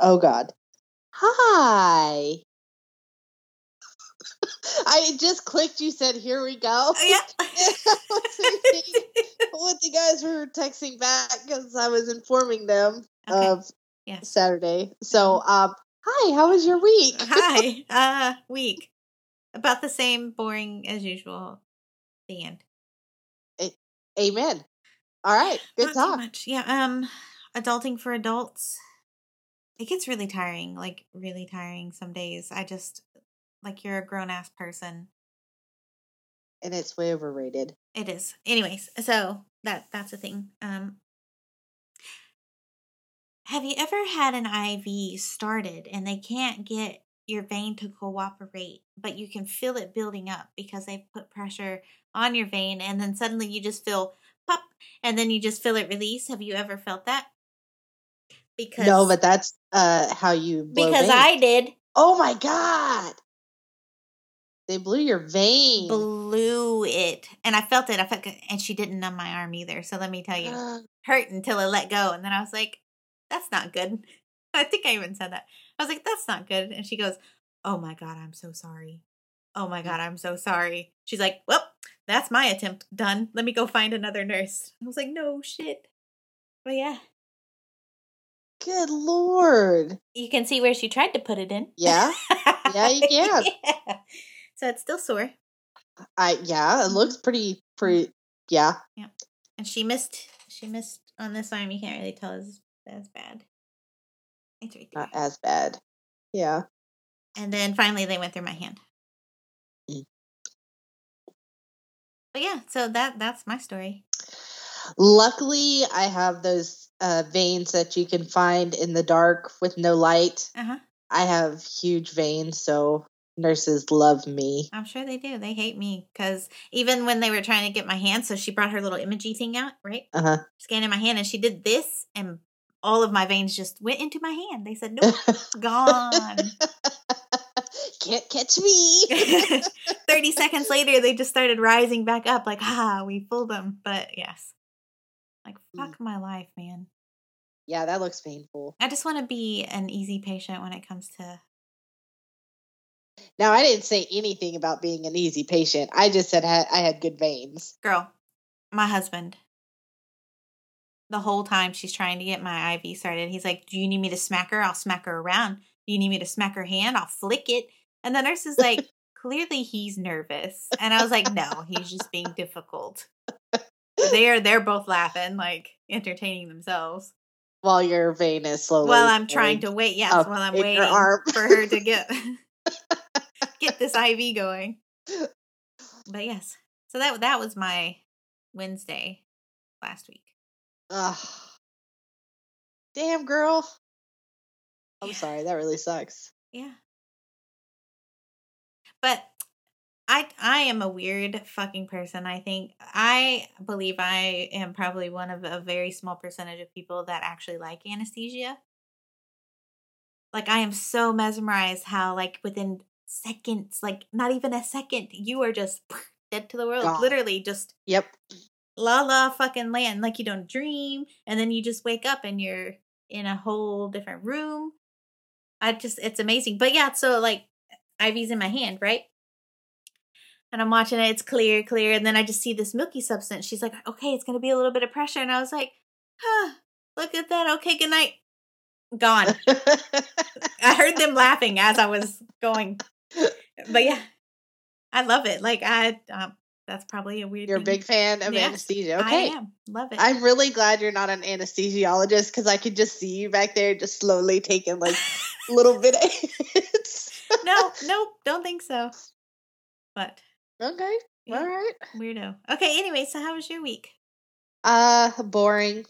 Oh God. Hi. I just clicked. You said, "Here we go." Oh, yeah. Thinking what the guys were texting back because I was informing them Okay. of yes. Saturday. So, um, hi. How was your week? Hi. Uh, week. About the same, boring as usual. The end. Amen. All right. Good Not talk. much. Yeah. Um, adulting for adults. It gets really tiring. Like really tiring some days. I just like you're a grown ass person. And it's way overrated. It is. Anyways, so that that's a thing. Um have you ever had an IV started and they can't get your vein to cooperate, but you can feel it building up because they've put pressure on your vein and then suddenly you just feel pop and then you just feel it release? Have you ever felt that? Because No, but that's uh how you because veins. I did Oh my god. They blew your vein. blew it and I felt it. I felt and she didn't numb my arm either. So let me tell you. hurt until it let go. And then I was like, that's not good. I think I even said that. I was like, that's not good. And she goes, oh my God, I'm so sorry. Oh my God, I'm so sorry. She's like, well, that's my attempt done. Let me go find another nurse. I was like, no shit. But yeah, Good lord. you can see where she tried to put it in. Yeah. Yeah, you can. Yeah. So it's still sore. I yeah, it looks pretty pretty yeah. Yeah. And she missed, she missed on this arm. You can't really tell as, as bad. It's right there. Not as bad. Yeah. And then finally they went through my hand. Mm. But yeah, so that that's my story. Luckily, I have those uh, veins that you can find in the dark with no light. Uh huh. I have huge veins, so nurses love me. I'm sure they do. They hate me because even when they were trying to get my hand, so she brought her little imaging thing out, right? Uh huh. Scanning my hand, and she did this, and all of my veins just went into my hand. They said, "Nope, gone." Can't catch me. Thirty seconds later, they just started rising back up, like, "Ah, we fooled them." But yes, like Mm. fuck my life, man. Yeah, that looks painful. I just want to be an easy patient when it comes to Now, I didn't say anything about being an easy patient. I just said I I had good veins. girl, my husband. The whole time she's trying to get my IV started, he's like, "Do you need me to smack her? I'll smack her around. Do you need me to smack her hand? I'll flick it." And the nurse is like, "Clearly he's nervous," and I was like, "No, he's just being difficult." They are they're both laughing, like entertaining themselves. While your vein is slowly. While I'm trying to wait, yes, while I'm waiting for her to get get this IV going. But yes, so that that was my Wednesday last week. Ugh. Damn, girl. I'm Yeah. sorry. That really sucks. Yeah. But I I am a weird fucking person. I think I believe I am probably one of a very small percentage of people that actually like anesthesia. Like I am so mesmerized how like within seconds, like not even a second, you are just dead to the world. Literally just Yep. la la fucking land. Like you don't dream and then you just wake up and you're in a whole different room. I just it's amazing. But yeah, so like IV's in my hand, right? And I'm watching it, it's clear, clear, and then I just see this milky substance. She's like, okay, it's gonna be a little bit of pressure. And I was like, huh, look at that. Okay, good night. Gone. I heard them laughing as I was going. But yeah. I love it. Like I um that's probably a weird You're a big fan of Yes, anesthesia. I Okay. am. Love it. I'm really glad you're not an anesthesiologist because I could just see you back there just slowly taking like little bit of no, nope, don't think so. But Okay. All right. weirdo. Okay, anyway, so how was your week? Uh, boring.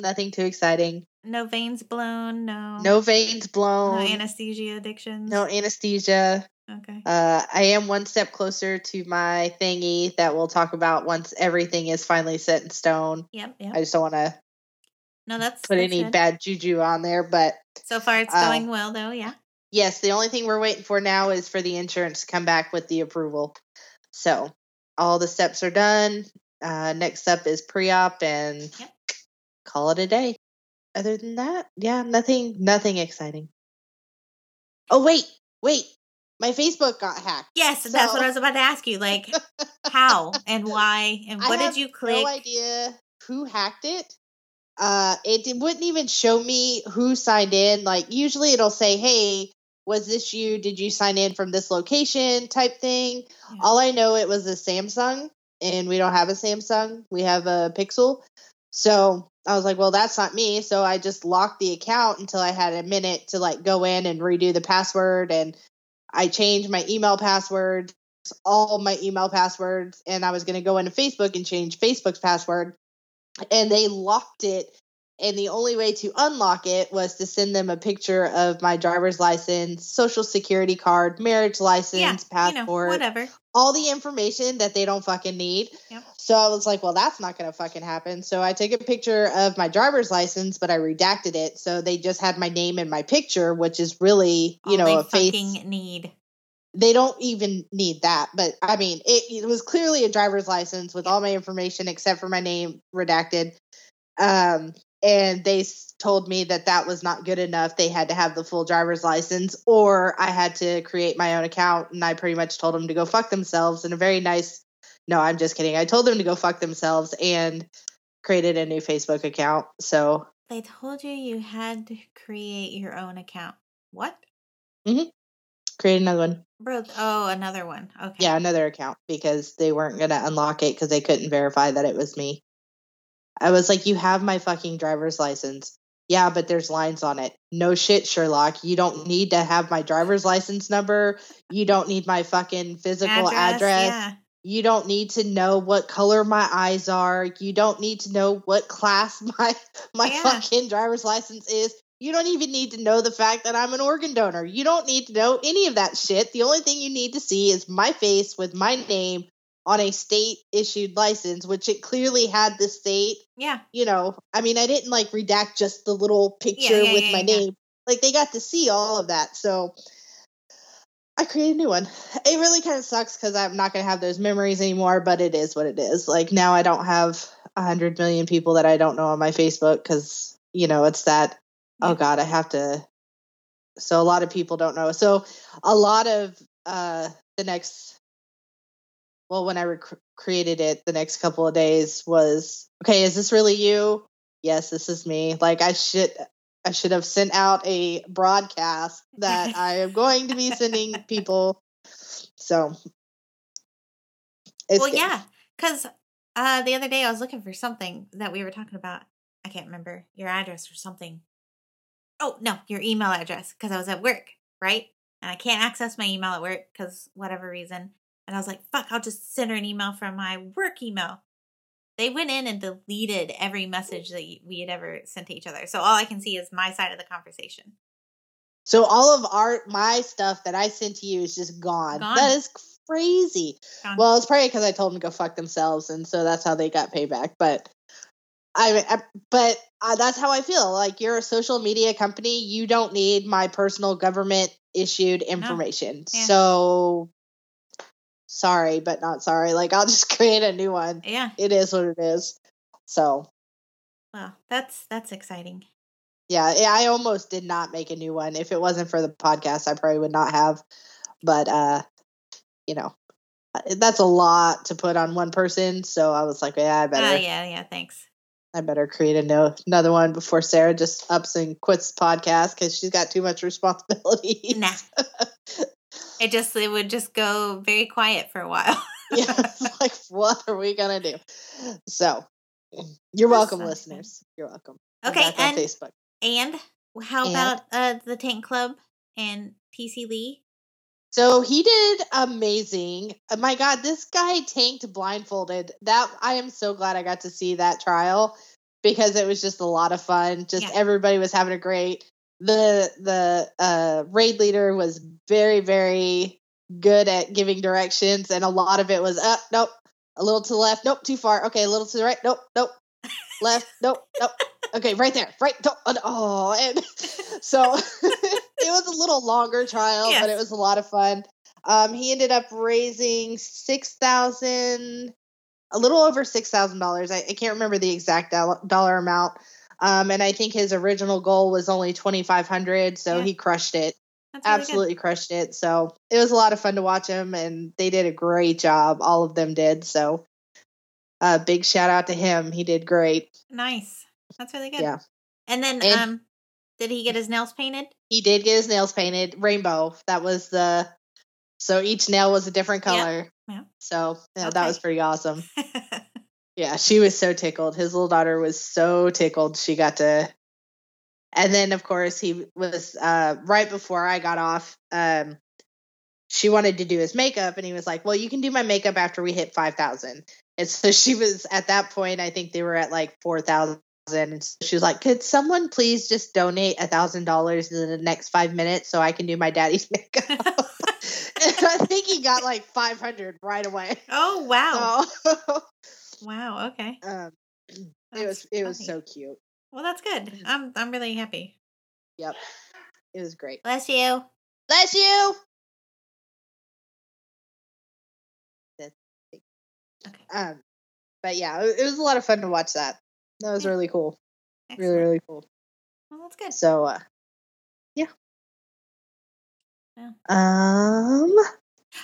Nothing too exciting. No veins blown, no No veins no blown. anesthesia addictions. no anesthesia. Okay. Uh, I am one step closer to my thingy that we'll talk about once everything is finally set in stone. Yep, yep. I just don't want to no, that's put that's any good. bad juju on there, but So far it's uh, going well though, yeah. yes, the only thing we're waiting for now is for the insurance to come back with the approval. So all the steps are done. Uh, next up is pre-op and Yep. call it a day. other than that, yeah, nothing, nothing exciting. Oh wait, wait, my Facebook got hacked. Yes, so. that's what I was about to ask you. Like, how and why and what did you click? No idea who hacked it. Uh, it wouldn't even show me who signed in. Like, usually it'll say, "Hey, was this you? Did you sign in from this location?" type thing. Yeah. All I know it was a Samsung, and we don't have a Samsung. We have a Pixel. So I was like, well, that's not me. So I just locked the account until I had a minute to like go in and redo the password. And I changed my email passwords, all my email passwords, and I was going to go into Facebook and change Facebook's password. And they locked it. And the only way to unlock it was to send them a picture of my driver's license, social security card, marriage license, yeah, passport, you know, whatever all the information that they don't fucking need. Yep. So I was like, well, that's not going to fucking happen. So I took a picture of my driver's license, but I redacted it. So they just had my name and my picture, which is really, you all know, a face. need. They don't even need that. But I mean, it, it was clearly a driver's license with all my information except for my name redacted. Um, and they told me that that was not good enough. They had to have the full driver's license, or I had to create my own account. And I pretty much told them to go fuck themselves in a very nice. No, I'm just kidding. I told them to go fuck themselves and created a new Facebook account. So they told you you had to create your own account. What? Mm-hmm. Create another one. Bro, oh, another one. Okay. Yeah, another account because they weren't gonna unlock it because they couldn't verify that it was me. I was like, you have my fucking driver's license. Yeah, but there's lines on it. No shit, Sherlock. You don't need to have my driver's license number. You don't need my fucking physical address. address. Yeah. You don't need to know what color my eyes are. You don't need to know what class my my yeah. fucking driver's license is. You don't even need to know the fact that I'm an organ donor. You don't need to know any of that shit. The only thing you need to see is my face with my name on a state issued license, which it clearly had the state. Yeah. You know, I mean, I didn't like redact just the little picture yeah, yeah, with yeah, my name. Like they got to see all of that. So I created a new one. It really kind of sucks because I'm not going to have those memories anymore, but it is what it is. Like now I don't have a hundred million people that I don't know on my Facebook because, you know, it's that, oh God, I have to. So a lot of people don't know. So a lot of uh, the next well, when I rec- created it the next couple of days was, okay, is this really you? Yes, this is me. Like I should I should have sent out a broadcast that I am going to be sending people. So Well, good. yeah, cuz uh the other day I was looking for something that we were talking about. I can't remember your address or something. Oh, no, your email address cuz I was at work, right? And I can't access my email at work cuz whatever reason. And I was like, fuck, I'll just send her an email from my work email. They went in and deleted every message that we had ever sent to each other. So all I can see is my side of the conversation. So all of our my stuff that I sent to you is just gone. gone. That is crazy. Gone. Well, it's probably because I told them to go fuck themselves, and so that's how they got payback. But I, I but uh, that's how I feel. Like you're a social media company, you don't need my personal government issued information. No. Yeah. So sorry, but not sorry. Like I'll just create a new one. Yeah. It is what it is. So Wow, that's that's exciting. Yeah, I almost did not make a new one. If it wasn't for the podcast, I probably would not have. But uh, you know, uh, that's a lot to put on one person. So I was like, yeah, I better. Uh, yeah, yeah, thanks. I better create a no, another one before Sarah just ups and quits the podcast because she's got too much responsibility. Nah. It just it would just go very quiet for a while. yeah, like what are we gonna do? So, you're That's welcome, listeners. You're welcome. Okay, and Facebook. And how and, about uh the Tank Club and TC Lee? So he did amazing. Oh my God, this guy tanked blindfolded. That I am so glad I got to see that trial because it was just a lot of fun. Just yeah. everybody was having a great the the uh, raid leader was very very good at giving directions, and a lot of it was up, nope, a little to the left, nope, too far, okay, a little to the right, nope, nope, left, nope, nope, okay, right there, right, oh, and so it was a little longer trial, yes. but it was a lot of fun. Um, he ended up raising six thousand, a little over six thousand dollars. I, I can't remember the exact dollar amount Um, and I think his original goal was only 2,500, so Yeah. he crushed it. That's really good. Absolutely crushed it. So it was a lot of fun to watch him, and they did a great job. All of them did. So, uh, big shout out to him. He did great. Nice. That's really good. Yeah. And then, And- um, did he get his nails painted? He did get his nails painted rainbow. That was the so each nail was a different color. Yeah. So yeah, that was pretty awesome. Yeah, she was so tickled. His little daughter was so tickled she got to and then of course he was uh right before I got off, um she wanted to do his makeup and he was like, Well, you can do my makeup after we hit five thousand. And so she was at that point, I think they were at like four thousand. And so she was like, Could someone please just donate a thousand dollars in the next five minutes so I can do my daddy's makeup? and I think he got like five hundred right away. oh wow! So Wow. Okay. um it That's was it was funny. so cute. Well, that's good. I'm I'm really happy. Yep. It was great. Bless you. Bless you. Okay. Um, but yeah, it, was a lot of fun to watch that. That was Yeah. really cool. Excellent. Really, really cool. Well, that's good. So, uh, yeah. Yeah. Um,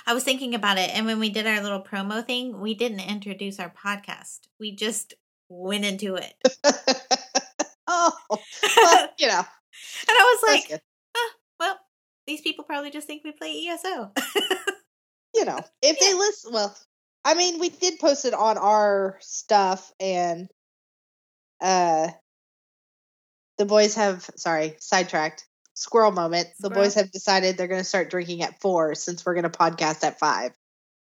I was thinking about it, and when we did our little promo thing, we didn't introduce our podcast. We just went into it, oh, well, you know, and I was like, good. "Well, these people probably just think we play ESO." you know, if they listen, well, I mean, we did post it on our stuff, and uh, the boys have sorry, sidetracked. Squirrel moment. The boys have decided they're going to start drinking at four since we're going to podcast at five,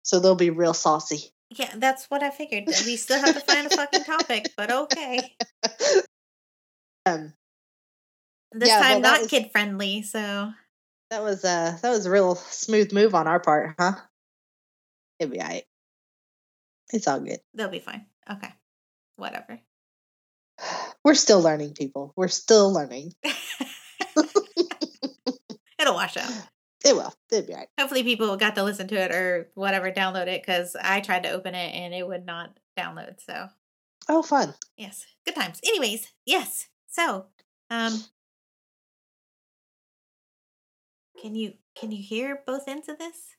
so they'll be real saucy. yeah, that's what I figured. We still have to find a fucking topic, but okay. um, This Yeah, time, that not was- kid friendly. So that was uh that was a real smooth move on our part, huh? It'll be alright. It's all good. they'll be fine. Okay, whatever. We're still learning, people. We're still learning. It'll wash out. It will. It'll be alright. Hopefully, people got to listen to it or whatever, download it because I tried to open it and it would not download. So Oh, fun. yes, good times. Anyways, yes. So, um, can you can you hear both ends of this?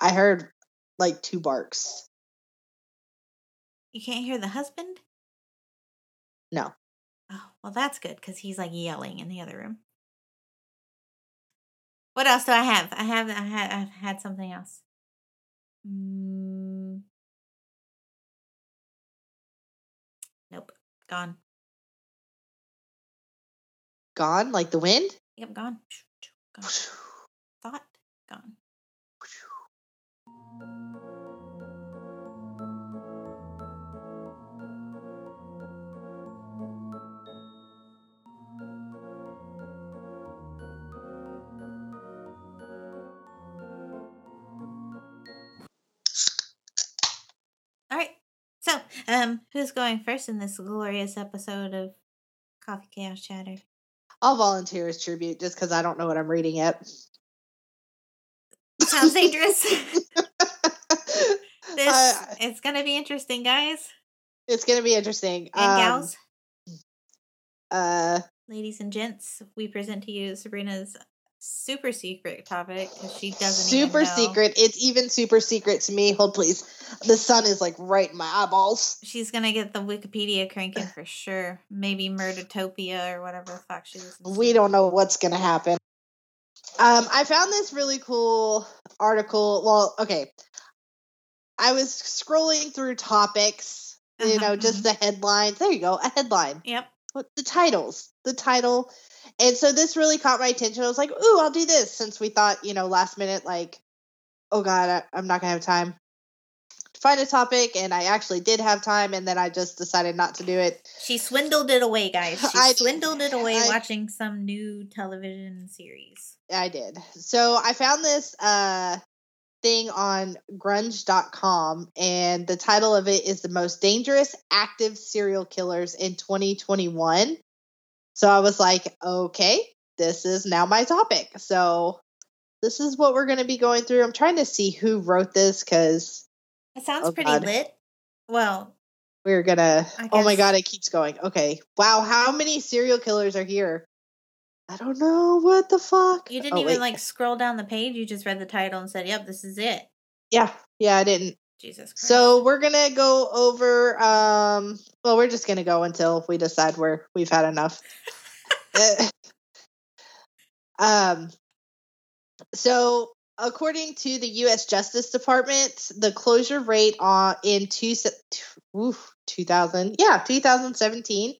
I heard like two barks. You can't hear the husband. No. Oh, well, that's good because he's like yelling in the other room. What else do I have? I have I had I've had something else. Mm. Nope, gone. Gone like the wind? Yep, gone. Gone. Thought gone. So, um, who's going first in this glorious episode of Coffee Chaos Chatter? I'll volunteer as tribute just because I don't know what I'm reading yet. Sounds dangerous. this Uh, it's gonna be interesting, guys it's gonna be interesting. and Um, gals, Uh, ladies and gents. We present to you Sabrina's super secret topic because she doesn't super secret. It's even super secret to me. Hold please. The sun is like right in my eyeballs. She's gonna get the Wikipedia cranking for sure. Maybe Murdertopia or whatever the fuck she listens We to. don't know what's gonna happen. Um, I found this really cool article. Well, okay. I was scrolling through topics, you Uh-huh, know, just the headlines. There you go, a headline. Yep. What the titles, the title. And so this really caught my attention. I was like, "Ooh, I'll do this." Since we thought, you know, last minute, like, "Oh God, I, I'm not gonna have time to find a topic," and I actually did have time, and then I just decided not to do it. She swindled it away, guys. She I- swindled it away I- watching some new television series. I did. So I found this uh thing on grunge.com and the title of it is the most dangerous active serial killers in 2021. So I was like, okay, this is now my topic. So this is what we're going to be going through. I'm trying to see who wrote this cuz It sounds Oh, pretty God. lit. Well, we're gonna. Oh my god, it keeps going. Okay. Wow, how many serial killers are here? I don't know. What the fuck? You didn't Oh, even wait. like scroll down the page. You just read the title and said, "Yep, this is it." Yeah, yeah, I didn't. Jesus Christ. So we're gonna go over. Um, well, we're just gonna go until we decide where we've had enough. Um, so according to the U.S. Justice Department, the closure rate on in two, oof, 2000, yeah, 2017,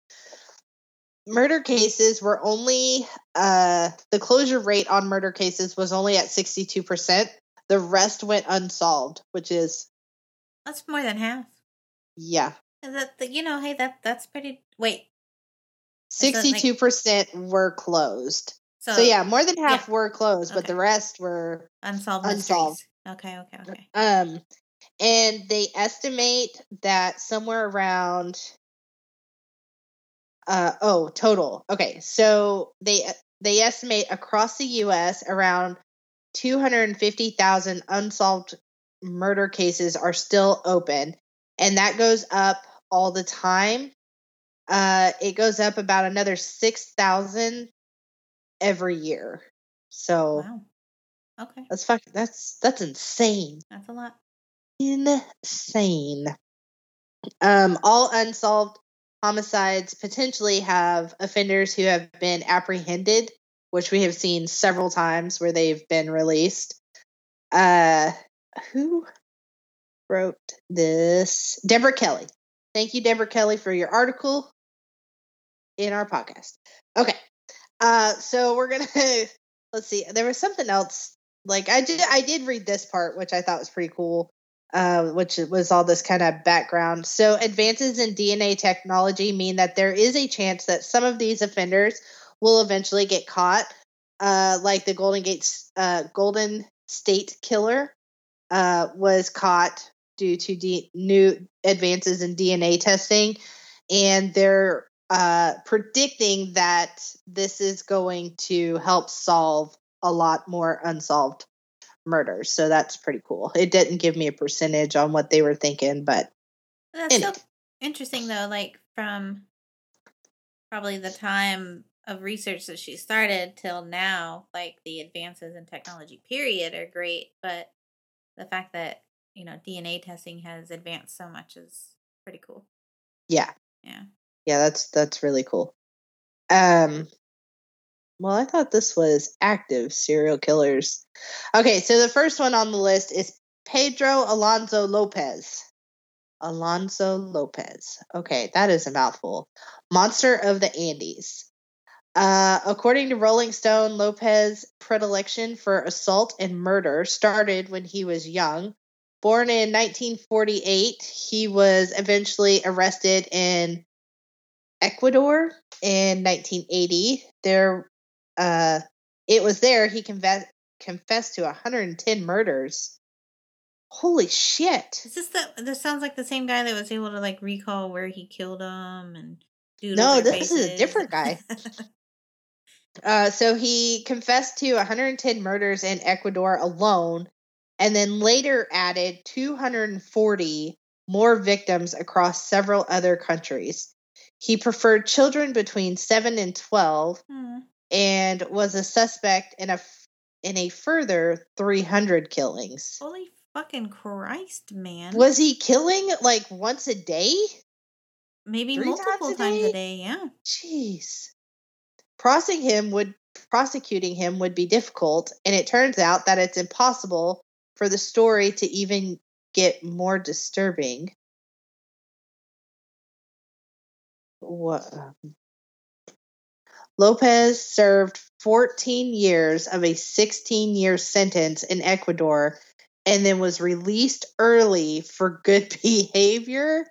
murder cases were only uh the closure rate on murder cases was only at 62%. The rest went unsolved, which is that's more than half. yeah, That you know, hey, that that's pretty. Wait, that, like- Sixty-two percent were closed. so, So, yeah, more than half yeah. were closed, but the rest were unsolved unsolved. mysteries. Okay, okay, okay. um and they estimate that somewhere around uh oh, total. Okay. So they they estimate across the US around 250,000 unsolved murder cases are still open and that goes up all the time. Uh it goes up about another 6,000 every year. So Wow. Okay, that's fuck that's that's insane. that's a lot. Insane. Um all unsolved homicides potentially have offenders who have been apprehended, which we have seen several times where they've been released. Uh who wrote this? Deborah Kelly. Thank you, Deborah Kelly, for your article in our podcast. Okay. Uh so we're gonna let's see. There was something else. Like I did I did read this part, which I thought was pretty cool. Uh, which was all this kind of background. So advances in DNA technology mean that there is a chance that some of these offenders will eventually get caught. Uh, like the Golden Gates uh, Golden State Killer uh, was caught due to D- new advances in DNA testing, and they're uh, predicting that this is going to help solve a lot more unsolved murders. So that's pretty cool. It didn't give me a percentage on what they were thinking, but That's so interesting, though. Like from probably the time of research that she started till now, like the advances in technology, period, are great. But the fact that you know DNA testing has advanced so much is pretty cool. yeah, Yeah. yeah, that's that's really cool. Um, well, I thought this was active serial killers. Okay, so the first one on the list is Pedro Alonso Lopez. Alonso Lopez. Okay, that is a mouthful. Monster of the Andes. Uh, according to Rolling Stone, Lopez's predilection for assault and murder started when he was young. Born in 1948, he was eventually arrested in Ecuador in 1980. There, uh, it was there he confessed confessed to 110 murders. Holy shit! Is this the? This sounds like the same guy that was able to like recall where he killed them and do. No, this is a different guy. Uh, so he confessed to 110 murders in Ecuador alone, and then later added 240 more victims across several other countries. He preferred children between 7 and 12 Hmm. and was a suspect in a in a further 300 killings. Holy fucking Christ, man! Was he killing like once a day? Maybe three times multiple a times a day. Yeah. Jeez. Prosecuting him would prosecuting him would be difficult, and it turns out that it's impossible for the story to even get more disturbing. What? Um, Lopez served 14 years of a 16 year sentence in Ecuador and then was released early for good behavior.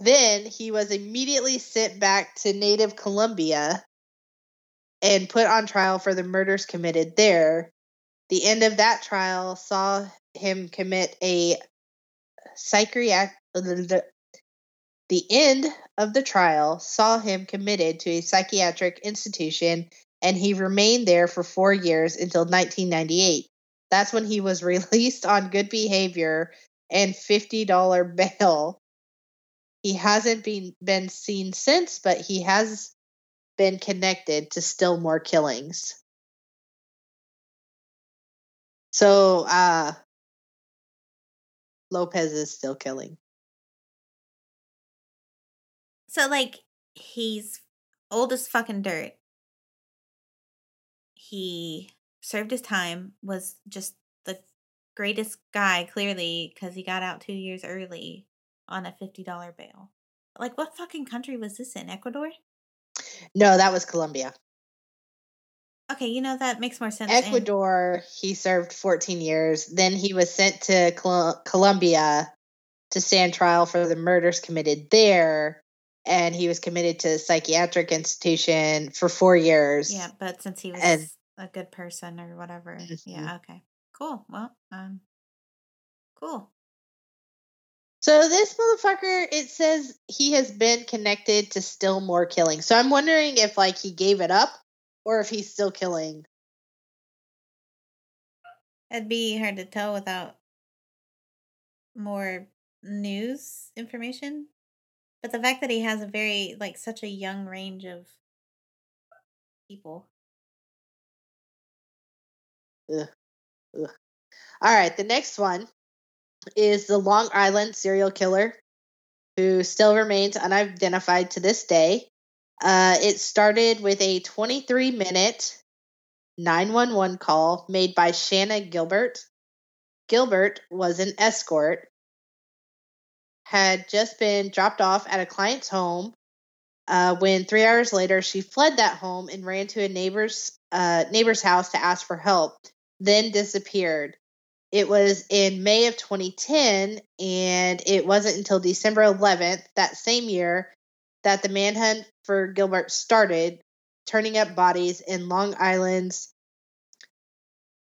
Then he was immediately sent back to native Colombia and put on trial for the murders committed there. The end of that trial saw him commit a psychiatric. The end of the trial saw him committed to a psychiatric institution, and he remained there for four years until 1998. That's when he was released on good behavior and $50 bail. He hasn't been been seen since, but he has been connected to still more killings. So uh Lopez is still killing. So like he's old as fucking dirt. He served his time, was just the greatest guy, clearly, because he got out two years early on a $50 bail. Like, what fucking country was this in? Ecuador? No, that was Colombia. Okay, you know, that makes more sense. And- Ecuador, he served 14 years. Then he was sent to Col- Colombia to stand trial for the murders committed there. And he was committed to a psychiatric institution for four years. yeah, but since he was And- a good person or whatever. Mhm. Yeah, okay. Cool. Well, um, cool. So this motherfucker, it says he has been connected to still more killing. So I'm wondering if like he gave it up or if he's still killing. It'd be hard to tell without more news information. But the fact that he has a very like such a young range of people. Ugh. All right, the next one is the Long Island serial killer who still remains unidentified to this day. Uh, it started with a 23 minute 911 call made by Shannan Gilbert. Gilbert was an escort, had just been dropped off at a client's home. Uh, when three hours later, she fled that home and ran to a neighbor's uh, neighbor's house to ask for help, then disappeared. It was in May of 2010, and it wasn't until December 11th that same year that the manhunt for Gilbert started, turning up bodies in Long Island's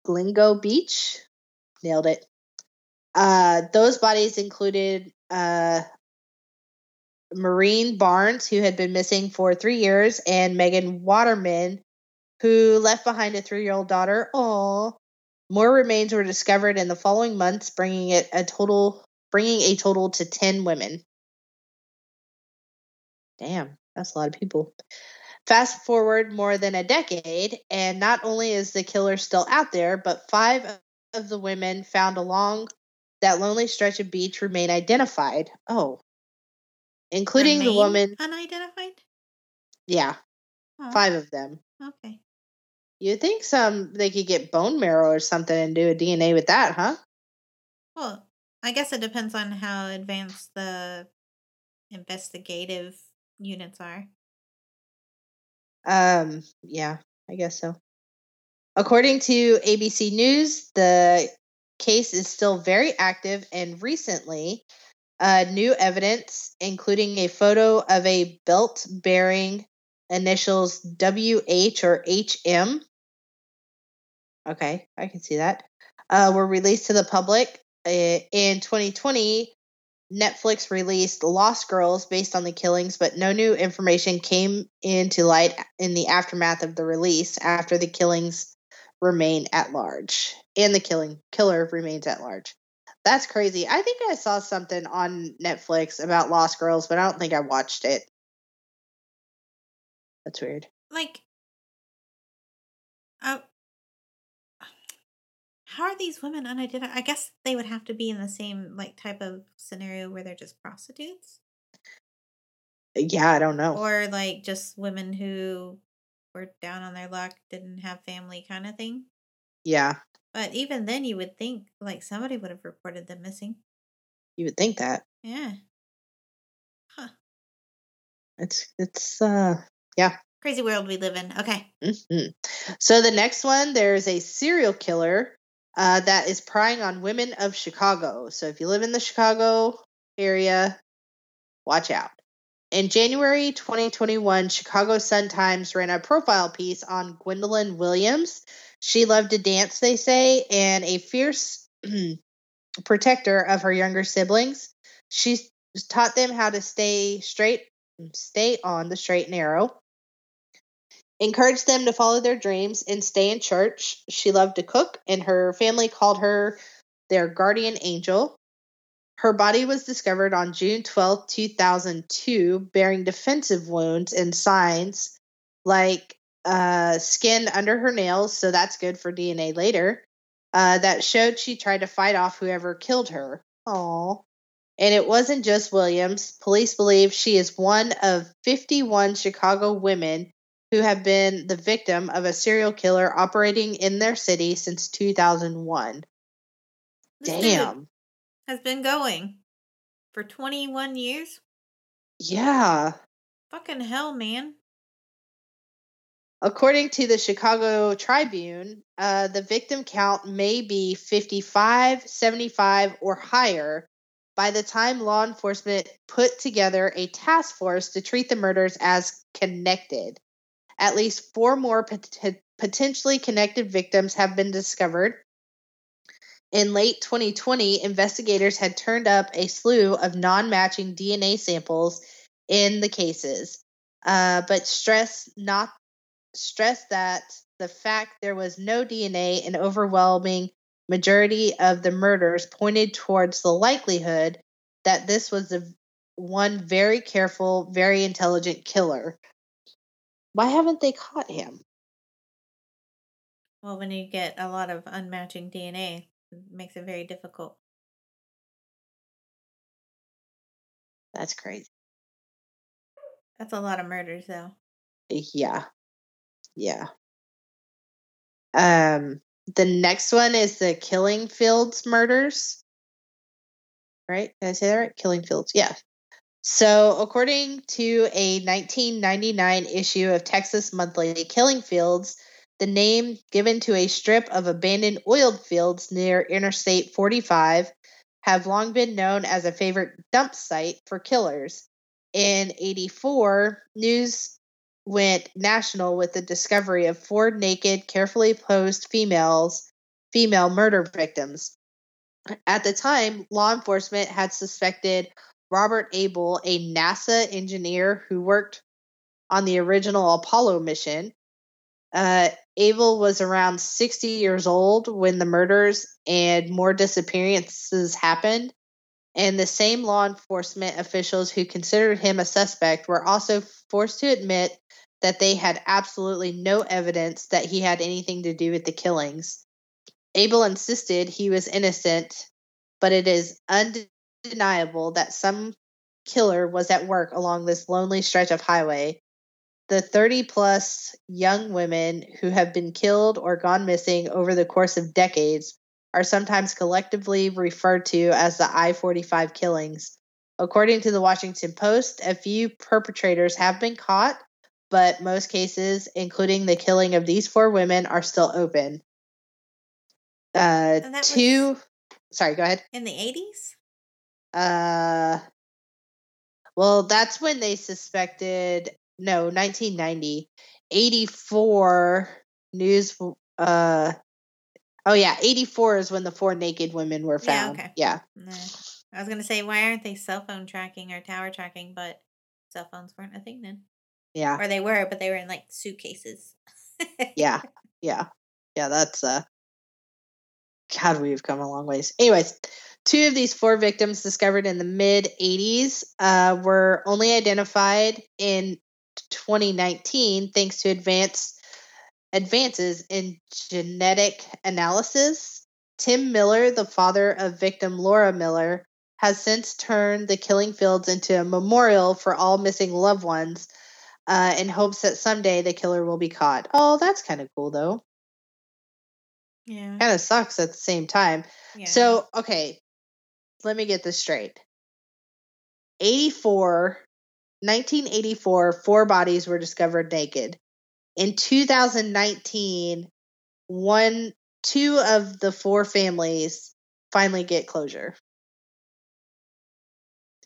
Glingo Beach. Nailed it. Uh, those bodies included uh, Barnes, who had been missing for three years, and Megan Waterman, who left behind a three year old daughter. Oh, more remains were discovered in the following months, bringing it a total bringing a total to ten women. Damn, that's a lot of people. Fast forward more than a decade, and not only is the killer still out there, but five of the women found along that lonely stretch of beach remain identified. Oh, including the woman. unidentified. Yeah, five of them. Okay. You'd think some they could get bone marrow or something and do a DNA with that, huh? Well, I guess it depends on how advanced the investigative units are. Um, yeah, I guess so. According to ABC News, the case is still very active, and recently, uh, new evidence, including a photo of a belt bearing initials WH or HM. Okay, I can see that. Uh, were released to the public. Uh, in 2020, Netflix released Lost Girls based on the killings, but no new information came into light in the aftermath of the release after the killings remain at large. And the killing killer remains at large. That's crazy. I think I saw something on Netflix about Lost Girls, but I don't think I watched it. That's weird. Like, uh, how are these women unidentified? I guess they would have to be in the same like type of scenario where they're just prostitutes, Yeah, I don't know. or like just women who were down on their luck, didn't have family, kind of thing. Yeah, But even then, you would think like somebody would have reported them missing. you would think that. Yeah. Huh. It's it's uh Crazy world we live in. Okay. mhm. So the next one, there's a serial killer uh, that is prying on women of Chicago. So if you live in the Chicago area, watch out. In January 2021, Chicago Sun Times ran a profile piece on Gwendolyn Williams. She loved to dance, they say, and a fierce protector of her younger siblings. She taught them how to stay straight, stay on the straight and narrow encouraged them to follow their dreams and stay in church. She loved to cook, and her family called her their guardian angel. Her body was discovered on June 12, 2002, bearing defensive wounds and signs like uh, skin under her nails, so that's good for DNA later, uh, that showed she tried to fight off whoever killed her. Aww. And it wasn't just Williams. Police believe she is one of 51 Chicago women who have been the victim of a serial killer operating in their city since 2001. This Damn. has been going for 21 years. Yeah. Fucking hell, man. According to the Chicago Tribune, uh, the victim count may be 55, 75, or higher by the time law enforcement put together a task force to treat the murders as connected. At least four more pot- potentially connected victims have been discovered. In late 2020, investigators had turned up a slew of non matching DNA samples in the cases, uh, but stress not stress that the fact there was no DNA an overwhelming majority of the murders pointed towards the likelihood that this was the one very careful, very intelligent killer. Why haven't they caught him? Well, when you get a lot of unmatching DNA, it makes it very difficult. That's crazy. That's a lot of murders, though. Yeah. Yeah. Um the next one is the Killing Fields murders. Right? Did I say that right? Killing Fields. Yeah. So, according to a 1999 issue of Texas Monthly, Killing Fields, the name given to a strip of abandoned oil fields near Interstate 45, have long been known as a favorite dump site for killers. In 84, news went national with the discovery of four naked, carefully posed females, female murder victims. At the time, law enforcement had suspected Robert Abel, a NASA engineer who worked on the original Apollo mission. Uh, Abel was around 60 years old when the murders and more disappearances happened. And the same law enforcement officials who considered him a suspect were also forced to admit that they had absolutely no evidence that he had anything to do with the killings. Abel insisted he was innocent, but it is undeniable that some killer was at work along this lonely stretch of highway. The 30 plus young women who have been killed or gone missing over the course of decades are sometimes collectively referred to as the I 45 killings. According to the Washington Post, a few perpetrators have been caught, but most cases, including the killing of these four women, are still open. Uh, was- two. Sorry, go ahead. In the 80s? Uh, well, that's when they suspected. No, 1990, 84 news. Uh, oh yeah, 84 is when the four naked women were found. Yeah, okay. Yeah, I was going to say, why aren't they cell phone tracking or tower tracking? But cell phones weren't a thing then. yeah, Or they were, but they were in like suitcases. yeah, yeah, yeah. That's uh. God, we've come a long ways. Anyways, two of these four victims discovered in the mid 80s uh, were only identified in 2019 thanks to advanced advances in genetic analysis. Tim Miller, the father of victim Laura Miller, has since turned the killing fields into a memorial for all missing loved ones uh, in hopes that someday the killer will be caught. Oh, that's kind of cool, though. yeah. Kind of sucks at the same time. yeah. So, okay, let me get this straight. 84, 1984, four bodies were discovered naked. In 2019, one, two of the four families finally get closure.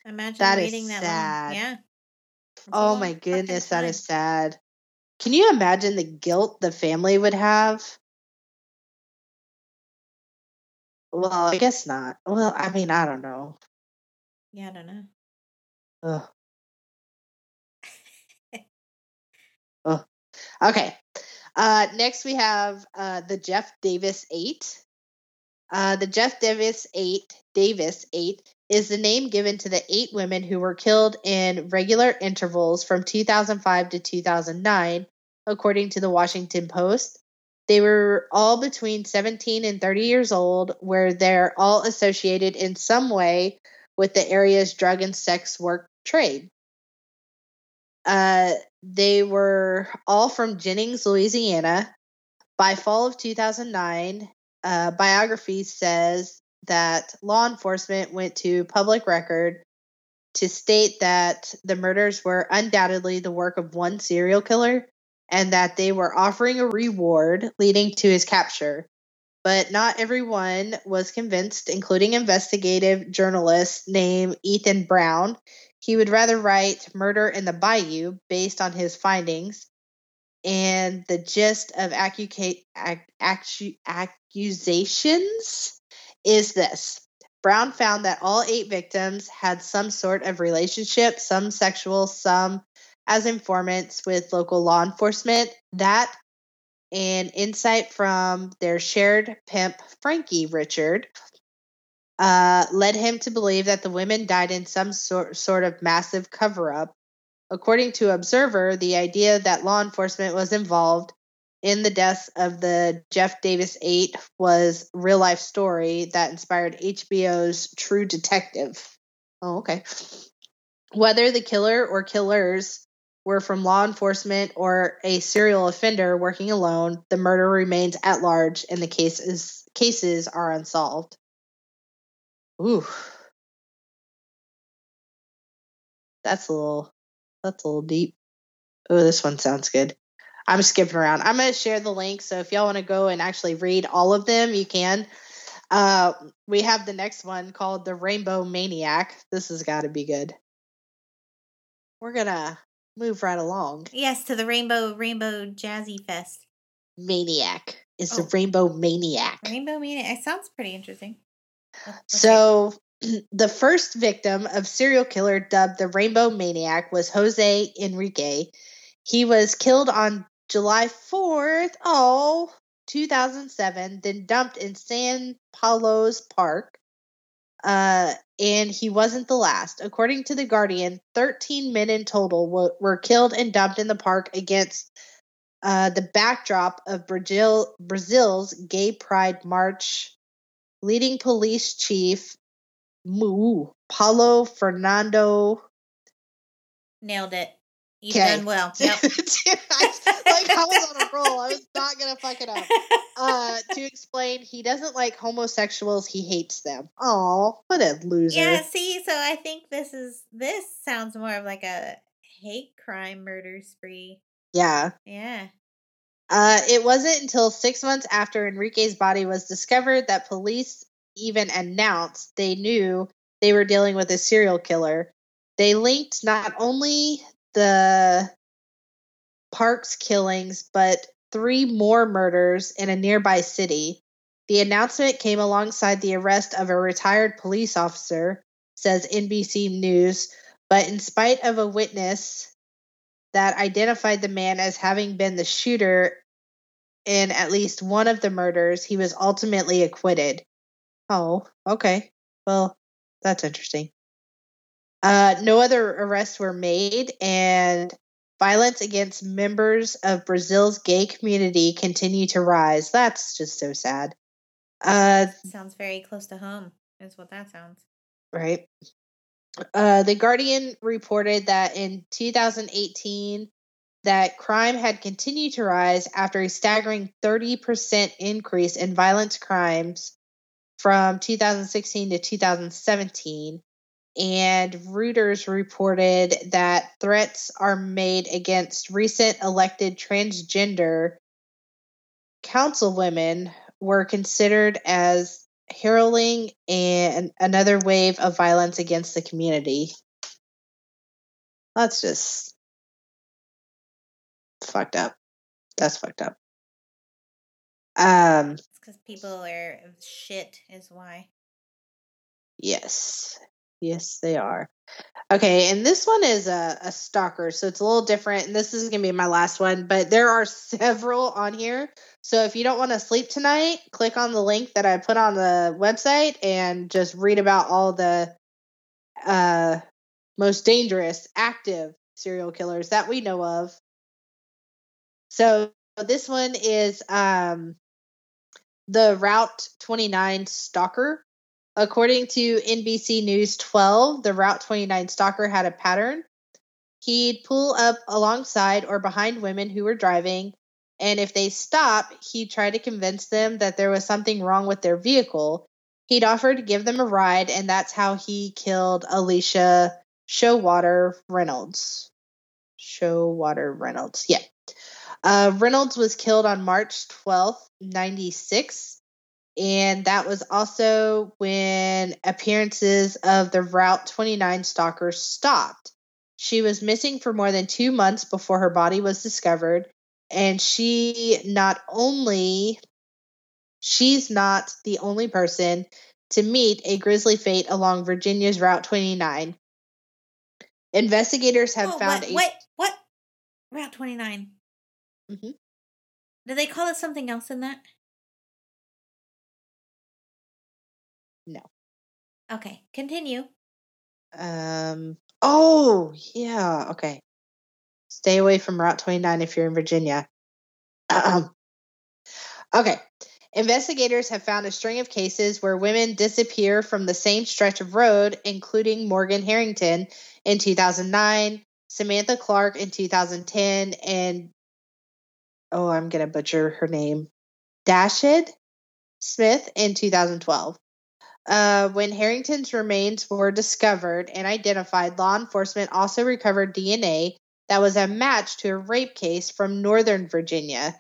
imagine that waiting that sad. long. Yeah. That's Oh my goodness, that is sad. Can you imagine the guilt the family would have? Well, I guess not. Well, I mean, I don't know. Yeah, I don't know. Ugh. Ugh. Okay. Uh, next, we have uh, the Jeff Davis 8. Uh, the Jeff Davis 8 Davis 8 is the name given to the eight women who were killed in regular intervals from 2005 to 2009, according to the Washington Post. They were all between 17 and 30 years old, where they're all associated in some way with the area's drug and sex work trade. Uh, they were all from Jennings, Louisiana. By fall of 2009, uh, biography says that law enforcement went to public record to state that the murders were undoubtedly the work of one serial killer and that they were offering a reward leading to his capture. But not everyone was convinced, including investigative journalist named Ethan Brown. He would rather write Murder in the Bayou based on his findings. And the gist of accu- accu- accusations is this Brown found that all eight victims had some sort of relationship, some sexual, some as informants with local law enforcement. That and insight from their shared pimp, Frankie Richard, uh, led him to believe that the women died in some sort, sort of massive cover up. According to Observer, the idea that law enforcement was involved in the deaths of the Jeff Davis 8 was real life story that inspired HBO's True Detective. Oh, okay. Whether the killer or killers were from law enforcement or a serial offender working alone, the murder remains at large and the cases cases are unsolved. Ooh. That's a little that's a little deep. Oh, this one sounds good. I'm skipping around. I'm going to share the link. So if y'all want to go and actually read all of them, you can. Uh, we have the next one called The Rainbow Maniac. This has got to be good. We're going to move right along. Yes, to the Rainbow Rainbow Jazzy Fest. Maniac is oh. the Rainbow Maniac. Rainbow Maniac. It sounds pretty interesting. So the first victim of serial killer dubbed the Rainbow Maniac was Jose Enrique. He was killed on July 4th, oh, 2007, then dumped in San Paulo's Park. Uh, and he wasn't the last. According to The Guardian, 13 men in total w- were killed and dumped in the park against uh, the backdrop of Brazil, Brazil's Gay Pride March. Leading police chief Moo, Paulo Fernando. Nailed it. You've done well. Yep. like I was on a roll. I was not gonna fuck it up. Uh, to explain, he doesn't like homosexuals. He hates them. Oh, what a loser! Yeah. See, so I think this is this sounds more of like a hate crime murder spree. Yeah. Yeah. Uh, it wasn't until six months after Enrique's body was discovered that police even announced they knew they were dealing with a serial killer. They linked not only the Parks killings, but three more murders in a nearby city. The announcement came alongside the arrest of a retired police officer, says NBC News, but in spite of a witness that identified the man as having been the shooter in at least one of the murders, he was ultimately acquitted. Oh, okay. Well, that's interesting. Uh, no other arrests were made, and violence against members of Brazil's gay community continue to rise. That's just so sad. Uh, sounds very close to home, is what that sounds. Right. Uh, the Guardian reported that in 2018, that crime had continued to rise after a staggering 30% increase in violent crimes from 2016 to 2017 and Reuters reported that threats are made against recent elected transgender councilwomen were considered as heralding and another wave of violence against the community. That's just fucked up. That's fucked up. Um, it's because people are shit, is why. Yes. Yes, they are. Okay, and this one is a, a stalker, so it's a little different. And this is going to be my last one, but there are several on here. So if you don't want to sleep tonight, click on the link that I put on the website and just read about all the uh, most dangerous active serial killers that we know of. So this one is um, the Route 29 stalker. According to NBC News 12, the Route 29 stalker had a pattern. He'd pull up alongside or behind women who were driving, and if they stop, he'd try to convince them that there was something wrong with their vehicle. He'd offer to give them a ride, and that's how he killed Alicia Showalter Reynolds. Showalter Reynolds, yeah. Uh, Reynolds was killed on March 12th, 96 and that was also when appearances of the Route 29 stalker stopped. She was missing for more than two months before her body was discovered, and she not only she's not the only person to meet a grisly fate along Virginia's Route 29. Investigators have Oh, found what, a what? What? Route 29. Mhm. Did they call it something else in that? Okay, continue. Um. Oh, yeah. Okay. Stay away from Route 29 if you're in Virginia. Okay. Investigators have found a string of cases where women disappear from the same stretch of road, including Morgan Harrington in 2009, Samantha Clark in 2010, and oh, I'm going to butcher her name, Dashad Smith in 2012. Uh, when Harrington's remains were discovered and identified, law enforcement also recovered DNA that was a match to a rape case from Northern Virginia.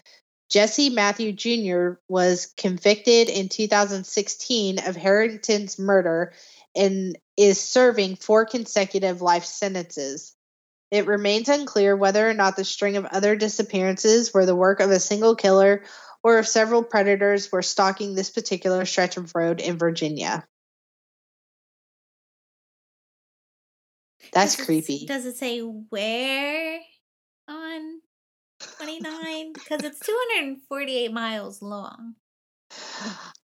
Jesse Matthew Jr. was convicted in 2016 of Harrington's murder and is serving four consecutive life sentences. It remains unclear whether or not the string of other disappearances were the work of a single killer or if several predators were stalking this particular stretch of road in Virginia. That's Does it creepy. does it say where on 29? Because it's 248 miles long.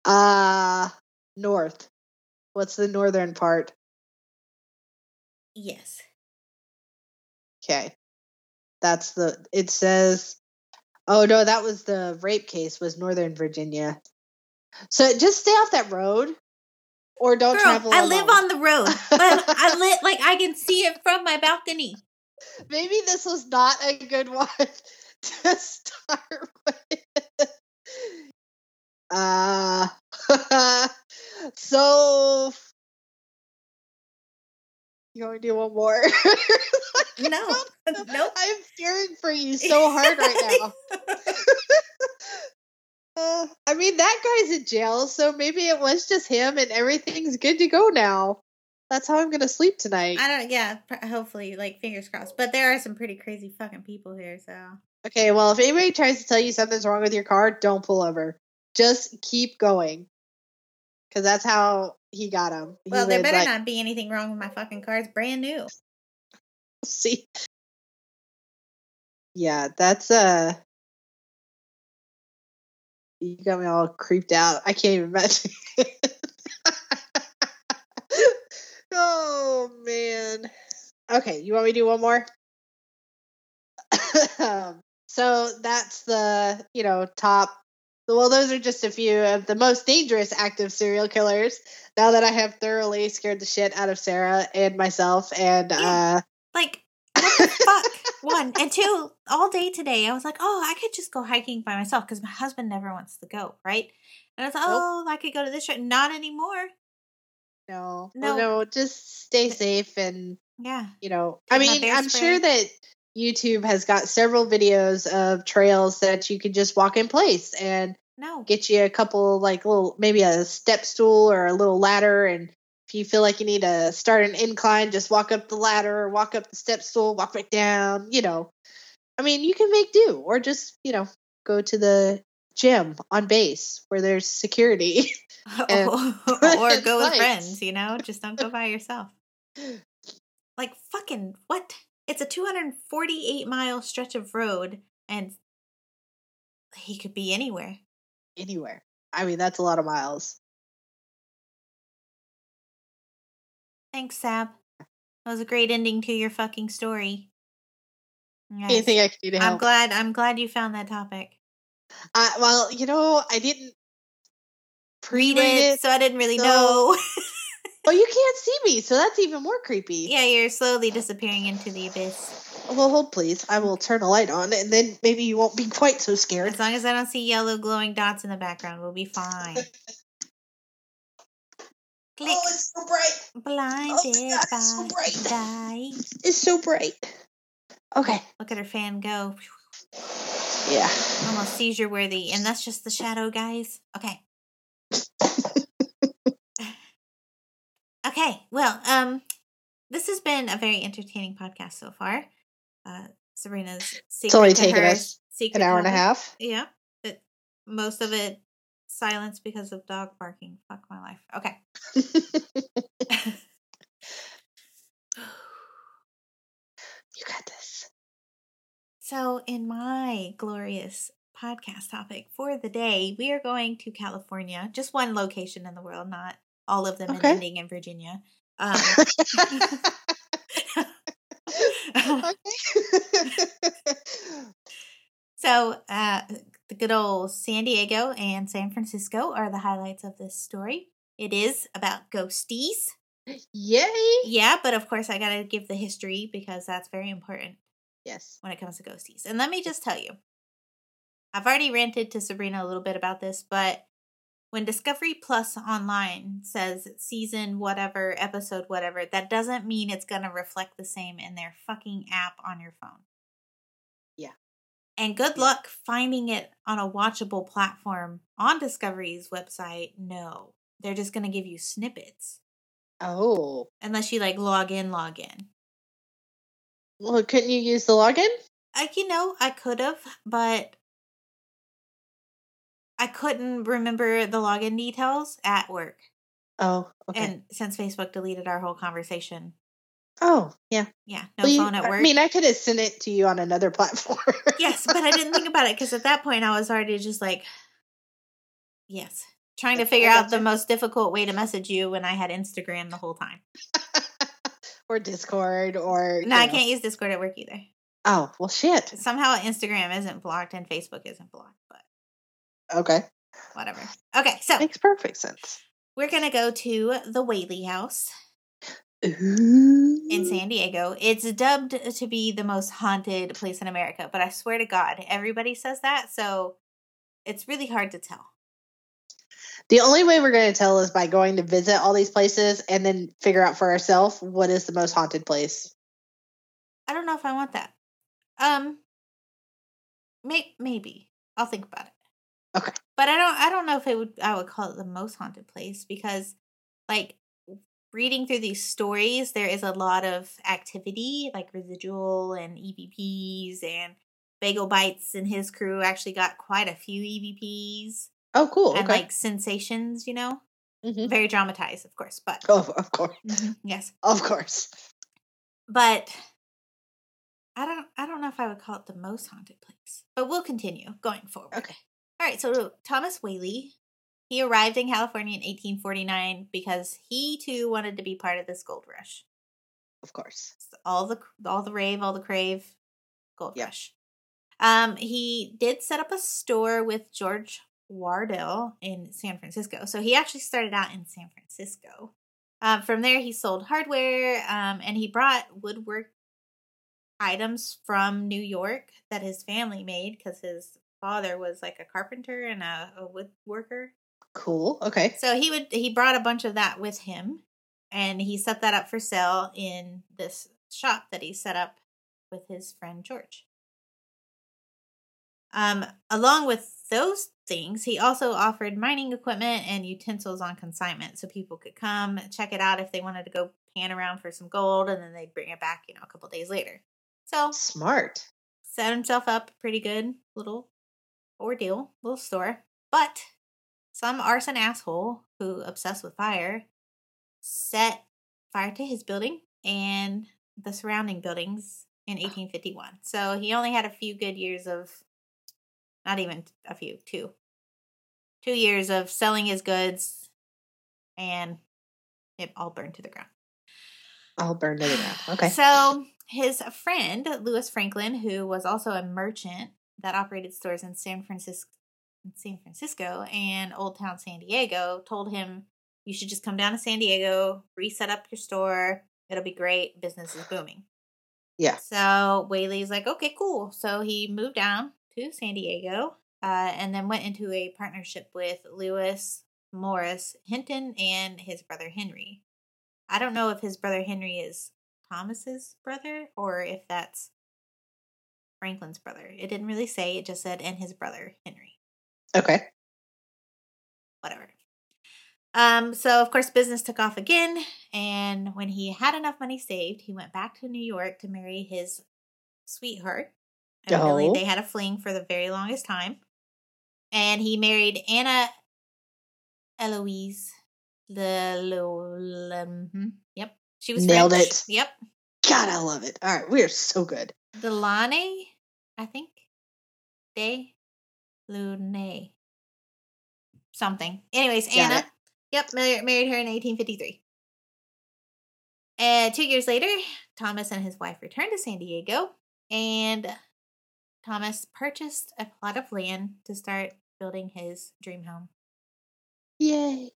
Uh north. What's the northern part? Yes. Okay. That's the it says Oh no, that was the rape case was Northern Virginia. So just stay off that road or don't Girl, travel I live on the road, but I lit like I can see it from my balcony. Maybe this was not a good one to start with. Uh, so you want me to do one more? No, nope. I'm fearing for you so hard right now. Uh, I mean, that guy's in jail, so maybe it was just him and everything's good to go now. That's how I'm gonna sleep tonight. I don't. Yeah, hopefully, like fingers crossed. But there are some pretty crazy fucking people here. So Okay, well, if anybody tries to tell you something's wrong with your car, don't pull over. Just keep going. Because that's how he got him. He well, there better like- not be anything wrong with my fucking car. It's brand new. See? Yeah, that's uh You got me all creeped out. I can't even imagine. oh man. Okay, you want me to do one more? Um, so that's the, you know, top well, those are just a few of the most dangerous active serial killers. Now that I have thoroughly scared the shit out of Sarah and myself, and Yeah. uh, Like what the fuck? One and two. All day today, I was like, oh, I could just go hiking by myself because my husband never wants to go. Right? And I was like, oh, I could go to this. Trip. Not anymore. no, No. no, no, just stay safe and Yeah. you know, I mean, I'm spray. sure that YouTube has got several videos of trails that you could just walk in place and No. get you a couple like little maybe a step stool or a little ladder and if you feel like you need to start an incline just walk up the ladder walk up the step stool walk back down you know i mean you can make do or just you know go to the gym on base where there's security and- or go with friends. You know, just don't go by yourself. Like fucking what? It's a 248 mile stretch of road and he could be anywhere. Anywhere. I mean, that's a lot of miles. Thanks, Sab. That was a great ending to your fucking story. Yes. Anything I can do to help? I'm glad I'm glad you found that topic. Uh, well, you know, I didn't Read pre-read it, it. so I didn't really so- know. Oh, you can't see me, so that's even more creepy. yeah, you're slowly disappearing into the abyss. Well, hold please. I will turn a light on, and then maybe you won't be quite so scared. As long as I don't see yellow glowing dots in the background, we'll be fine. Click. Oh, it's so bright. Blinded oh, God, it's so bright. light. It's so bright. Okay. Look at her fan go. Yeah. Almost seizure worthy. And that's just the shadow, guys. Okay. Okay. Well, um, this has been a very entertaining podcast so far. Uh, Sabrina's secret only to taken us An hour and a half. Yeah. It, most of it silence because of dog barking. Fuck my life. Okay. You got this. So, in my glorious podcast topic for the day, we are going to California, just one location in the world, not all of them Okay. ending in Virginia. Um, so, uh, the good old San Diego and San Francisco are the highlights of this story. It is about ghosties. Yay! Yeah, but of course, I got to give the history because that's very important. Yes. when it comes to ghosties. And let me just tell you, I've already ranted to Sabrina a little bit about this, but when Discovery Plus online says season whatever, episode whatever, that doesn't mean it's going to reflect the same in their fucking app on your phone. Yeah. And good Yeah. luck finding it on a watchable platform on Discovery's website. No. They're just going to give you snippets Oh. unless you like log in, log in. Well, couldn't you use the login? I, you know, I could have, but I couldn't remember the login details at work. Oh, okay. And since Facebook deleted our whole conversation, oh, yeah. yeah, no Well, you- phone at work. I mean, I could have sent it to you on another platform. yes, but I didn't think about it because at that point I was already just like, yes, trying to figure out the most difficult way to message you when I had Instagram the whole time. or Discord, or No, you I know. can't use Discord at work either. Oh, well, shit. Somehow Instagram isn't blocked and Facebook isn't blocked, but Okay, whatever. Okay, so makes perfect sense. we're gonna go to the Whaley House. In San Diego. It's dubbed to be the most haunted place in America, but I swear to God, everybody says that, so it's really hard to tell. The only way we're going to tell is by going to visit all these places and then figure out for ourselves what is the most haunted place. I don't know if I want that. Um, may- maybe I'll think about it. Okay. but I don't. I don't know if it would. I would call it the most haunted place because, like, reading through these stories, there is a lot of activity, like residual and EVPs and Bagel Bites and his crew actually got quite a few EVPs. Oh, cool. and okay. like sensations, you know, Mhm. very dramatized, of course, but Oh, of course. yes, Of course. but I don't, I don't know if I would call it the most haunted place, but we'll continue going forward. Okay. All right. So Thomas Whaley, he arrived in California in 1849 because he too wanted to be part of this gold rush. Of course. all the all the rave, all the crave, gold Yep. rush. Um, he did set up a store with George Wardell in San Francisco. So he actually started out in San Francisco. Um, from there, he sold hardware, um, and he brought woodwork items from New York that his family made because his father was like a carpenter and a, a woodworker. Cool. Okay. So he would he brought a bunch of that with him and he set that up for sale in this shop that he set up with his friend George. Um along with those things, he also offered mining equipment and utensils on consignment so people could come check it out if they wanted to go pan around for some gold and then they'd bring it back, you know, a couple days later. So Smart. set himself up pretty good little ordeal, little store. But some arson asshole who obsessed with fire set fire to his building and the surrounding buildings in ah. 1851. So he only had a few good years of, not even a few, two, two years of selling his goods, and it all burned to the ground. All burned to the ground. Okay. So his friend Lewis Franklin, who was also a merchant that operated stores in San Francisco, San Francisco and Old Town San Diego, told him you should just come down to San Diego, reset up your store. It'll be great. Business is booming. Yeah. So Whaley's like, okay, cool. So he moved down to San Diego uh, and then went into a partnership with Lewis Morris Hinton and his brother Henry. I don't know if his brother Henry is Thomas's brother or if that's Franklin's brother. It didn't really say, it just said, and his brother Henry. Okay. Whatever. Um, so of course business took off again, and when he had enough money saved, he went back to New York to marry his sweetheart. Evidently, Oh. they had a fling for the very longest time. And he married Anna Eloise Le- mhm, Yep. She was Nailed French. it. Yep. God, I love it. All right, we are so good. Delane, I think. De Lune. Something. Anyways, Got Anna. it. Yep, married, married her in 1853. And two years later, Thomas and his wife returned to San Diego, and Thomas purchased a plot of land to start building his dream home. Yay.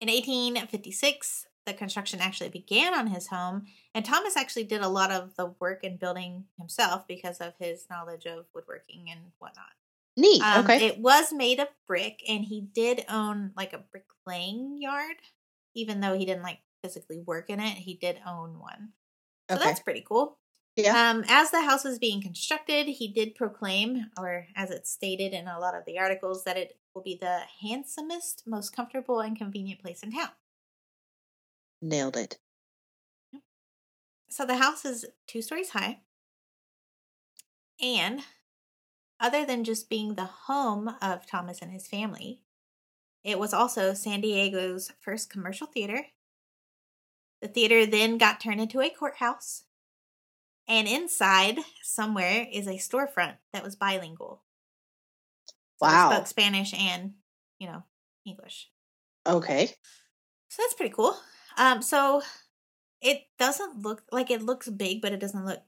In 1856, the construction actually began on his home, and Thomas actually did a lot of the work in building himself because of his knowledge of woodworking and whatnot. Neat. Um, okay. It was made of brick, and he did own like a bricklaying yard, even though he didn't like physically work in it. He did own one, so okay. that's pretty cool. Yeah. Um, as the house was being constructed, he did proclaim, or as it's stated in a lot of the articles, that it will be the handsomest, most comfortable, and convenient place in town. Nailed it. So the house is two stories high. And other than just being the home of Thomas and his family, it was also San Diego's first commercial theater. The theater then got turned into a courthouse. And inside, somewhere, is a storefront that was bilingual. So Wow. spoke Spanish and, you know, English. Okay. So that's pretty cool. Um, so it doesn't look like it looks big, but it doesn't look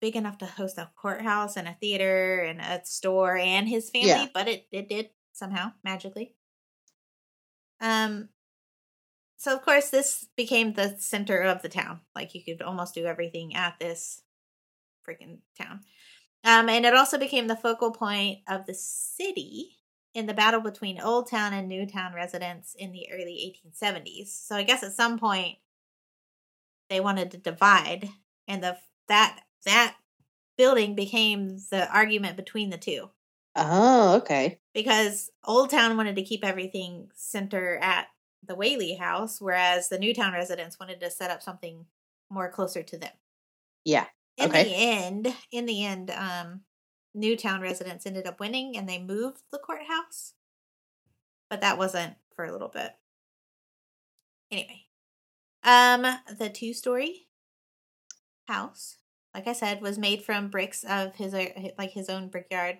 big enough to host a courthouse and a theater and a store and his family, Yeah. but it, it did somehow magically. Um so of course this became the center of the town. Like you could almost do everything at this freaking town. Um and it also became the focal point of the city in the battle between Old Town and New Town residents in the early 1870s. So I guess at some point they wanted to divide, and the that that building became the argument between the two Oh, okay. because Old Town wanted to keep everything center at the Whaley house, whereas the New Town residents wanted to set up something more closer to them. Yeah. In Okay. the end, in the end, um, Newtown residents ended up winning and they moved the courthouse. But that wasn't for a little bit. Anyway. Um, the two story house, like I said, was made from bricks of his like his own brickyard.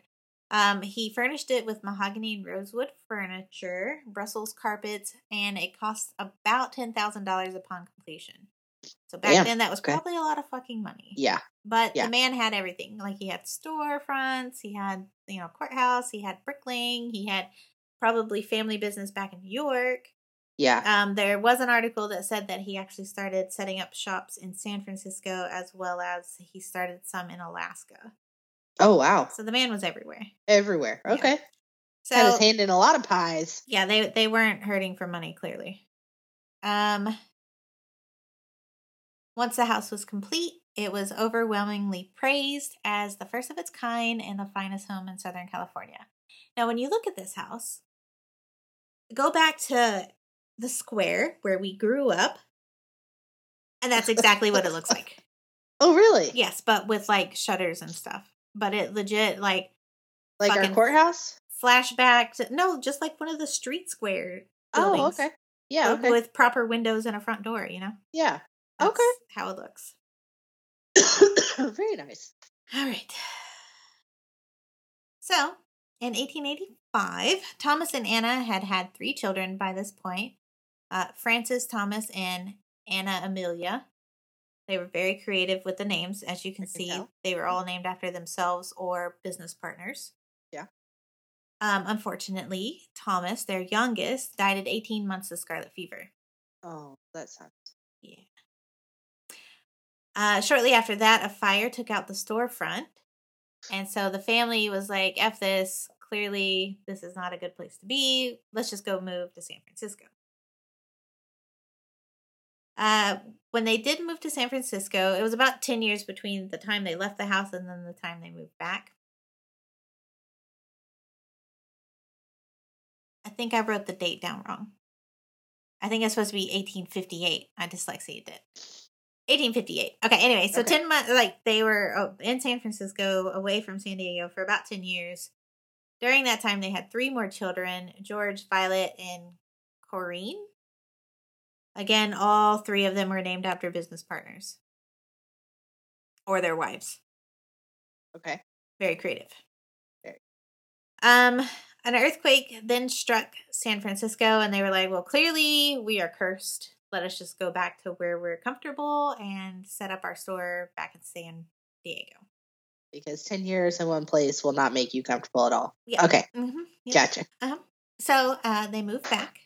Um, he furnished it with mahogany and rosewood furniture, Brussels carpets, and it cost about ten thousand dollars upon completion. So back Damn, then, that was okay. probably a lot of fucking money. Yeah. But Yeah. the man had everything. Like he had storefronts, he had, you know, courthouse, he had bricklaying, he had probably family business back in New York. Yeah. Um, there was an article that said that he actually started setting up shops in San Francisco as well as he started some in Alaska. Oh, wow. So the man was everywhere. Everywhere. Yeah. Okay. So Had his hand in a lot of pies. yeah, they they weren't hurting for money clearly. Um once the house was complete, it was overwhelmingly praised as the first of its kind and the finest home in Southern California. Now, when you look at this house, go back to the square where we grew up, and that's exactly what it looks like. Oh, really? Yes, but with like shutters and stuff. But it legit like Like our courthouse? flashback to no, just like one of the street square. Oh, okay. Yeah, with- okay. With proper windows and a front door, you know? yeah. That's Okay. How it looks. Very nice. All right. So, in 1885, Thomas and Anna had had three children by this point uh, Francis, Thomas, and Anna Amelia. They were very creative with the names. As you can, see, tell. they were all named after themselves or business partners. Yeah. Um, unfortunately, Thomas, their youngest, died at 18 months of scarlet fever. Oh, that sucks. Yeah. Uh, shortly after that, a fire took out the storefront. And so the family was like, F this. Clearly, this is not a good place to be. Let's just go move to San Francisco. Uh, when they did move to San Francisco, it was about 10 years between the time they left the house and then the time they moved back. I think I wrote the date down wrong. I think it's supposed to be 1858. I dyslexia did. 1858. Okay, anyway, so Okay. 10 months, like they were uh, in San Francisco, away from San Diego for about 10 years. During that time, they had three more children George, Violet, and Corrine. Again, all three of them were named after business partners or their wives. Okay. Very creative. Very. Um, an earthquake then struck San Francisco, and they were like, "Well, clearly we are cursed. Let us just go back to where we're comfortable and set up our store back in San Diego." Because 10 years in one place will not make you comfortable at all. Yeah. Okay. Mm-hmm. Gotcha. So uh, they moved back.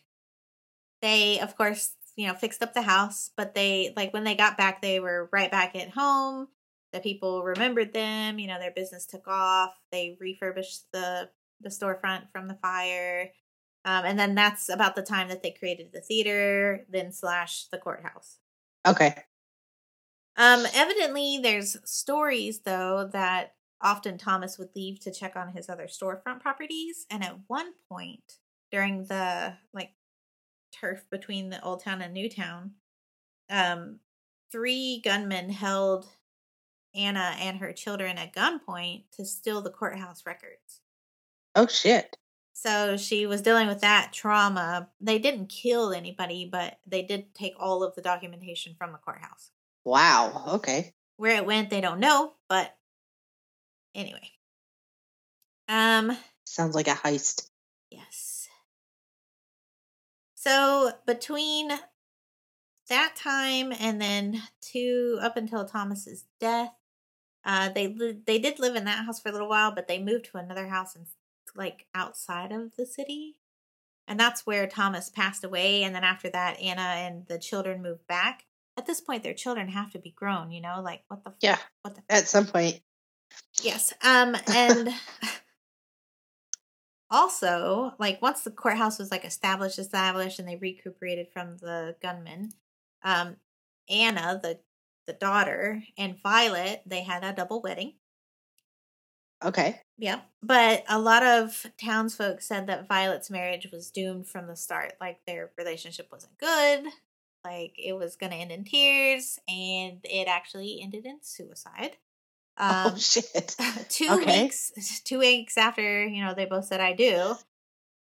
They, of course, you know, fixed up the house, but they, like, when they got back, they were right back at home. The people remembered them. You know, their business took off. They refurbished the the storefront from the fire, um, and then that's about the time that they created the theater, then slash the courthouse. Okay. Um, evidently, there's stories though that often Thomas would leave to check on his other storefront properties, and at one point during the like turf between the old town and new town, um, three gunmen held Anna and her children at gunpoint to steal the courthouse records. Oh, shit. So she was dealing with that trauma. They didn't kill anybody, but they did take all of the documentation from the courthouse. Wow. Okay. Where it went, they don't know, but anyway. Um, Sounds like a heist. yes. So between that time and then to up until Thomas's death, uh, they li- they did live in that house for a little while, but they moved to another house and like outside of the city, and that's where Thomas passed away. And then after that, Anna and the children moved back. At this point, their children have to be grown, you know, like what the f- Yeah. what the At some point. Yes. Um and also, like once the courthouse was like established, established and they recuperated from the gunmen, um Anna, the the daughter, and Violet, they had a double wedding. Okay. Yeah. But a lot of townsfolk said that Violet's marriage was doomed from the start. Like their relationship wasn't good. Like it was going to end in tears, and it actually ended in suicide. Um, oh, shit. two Okay. weeks two weeks after you know they both said i do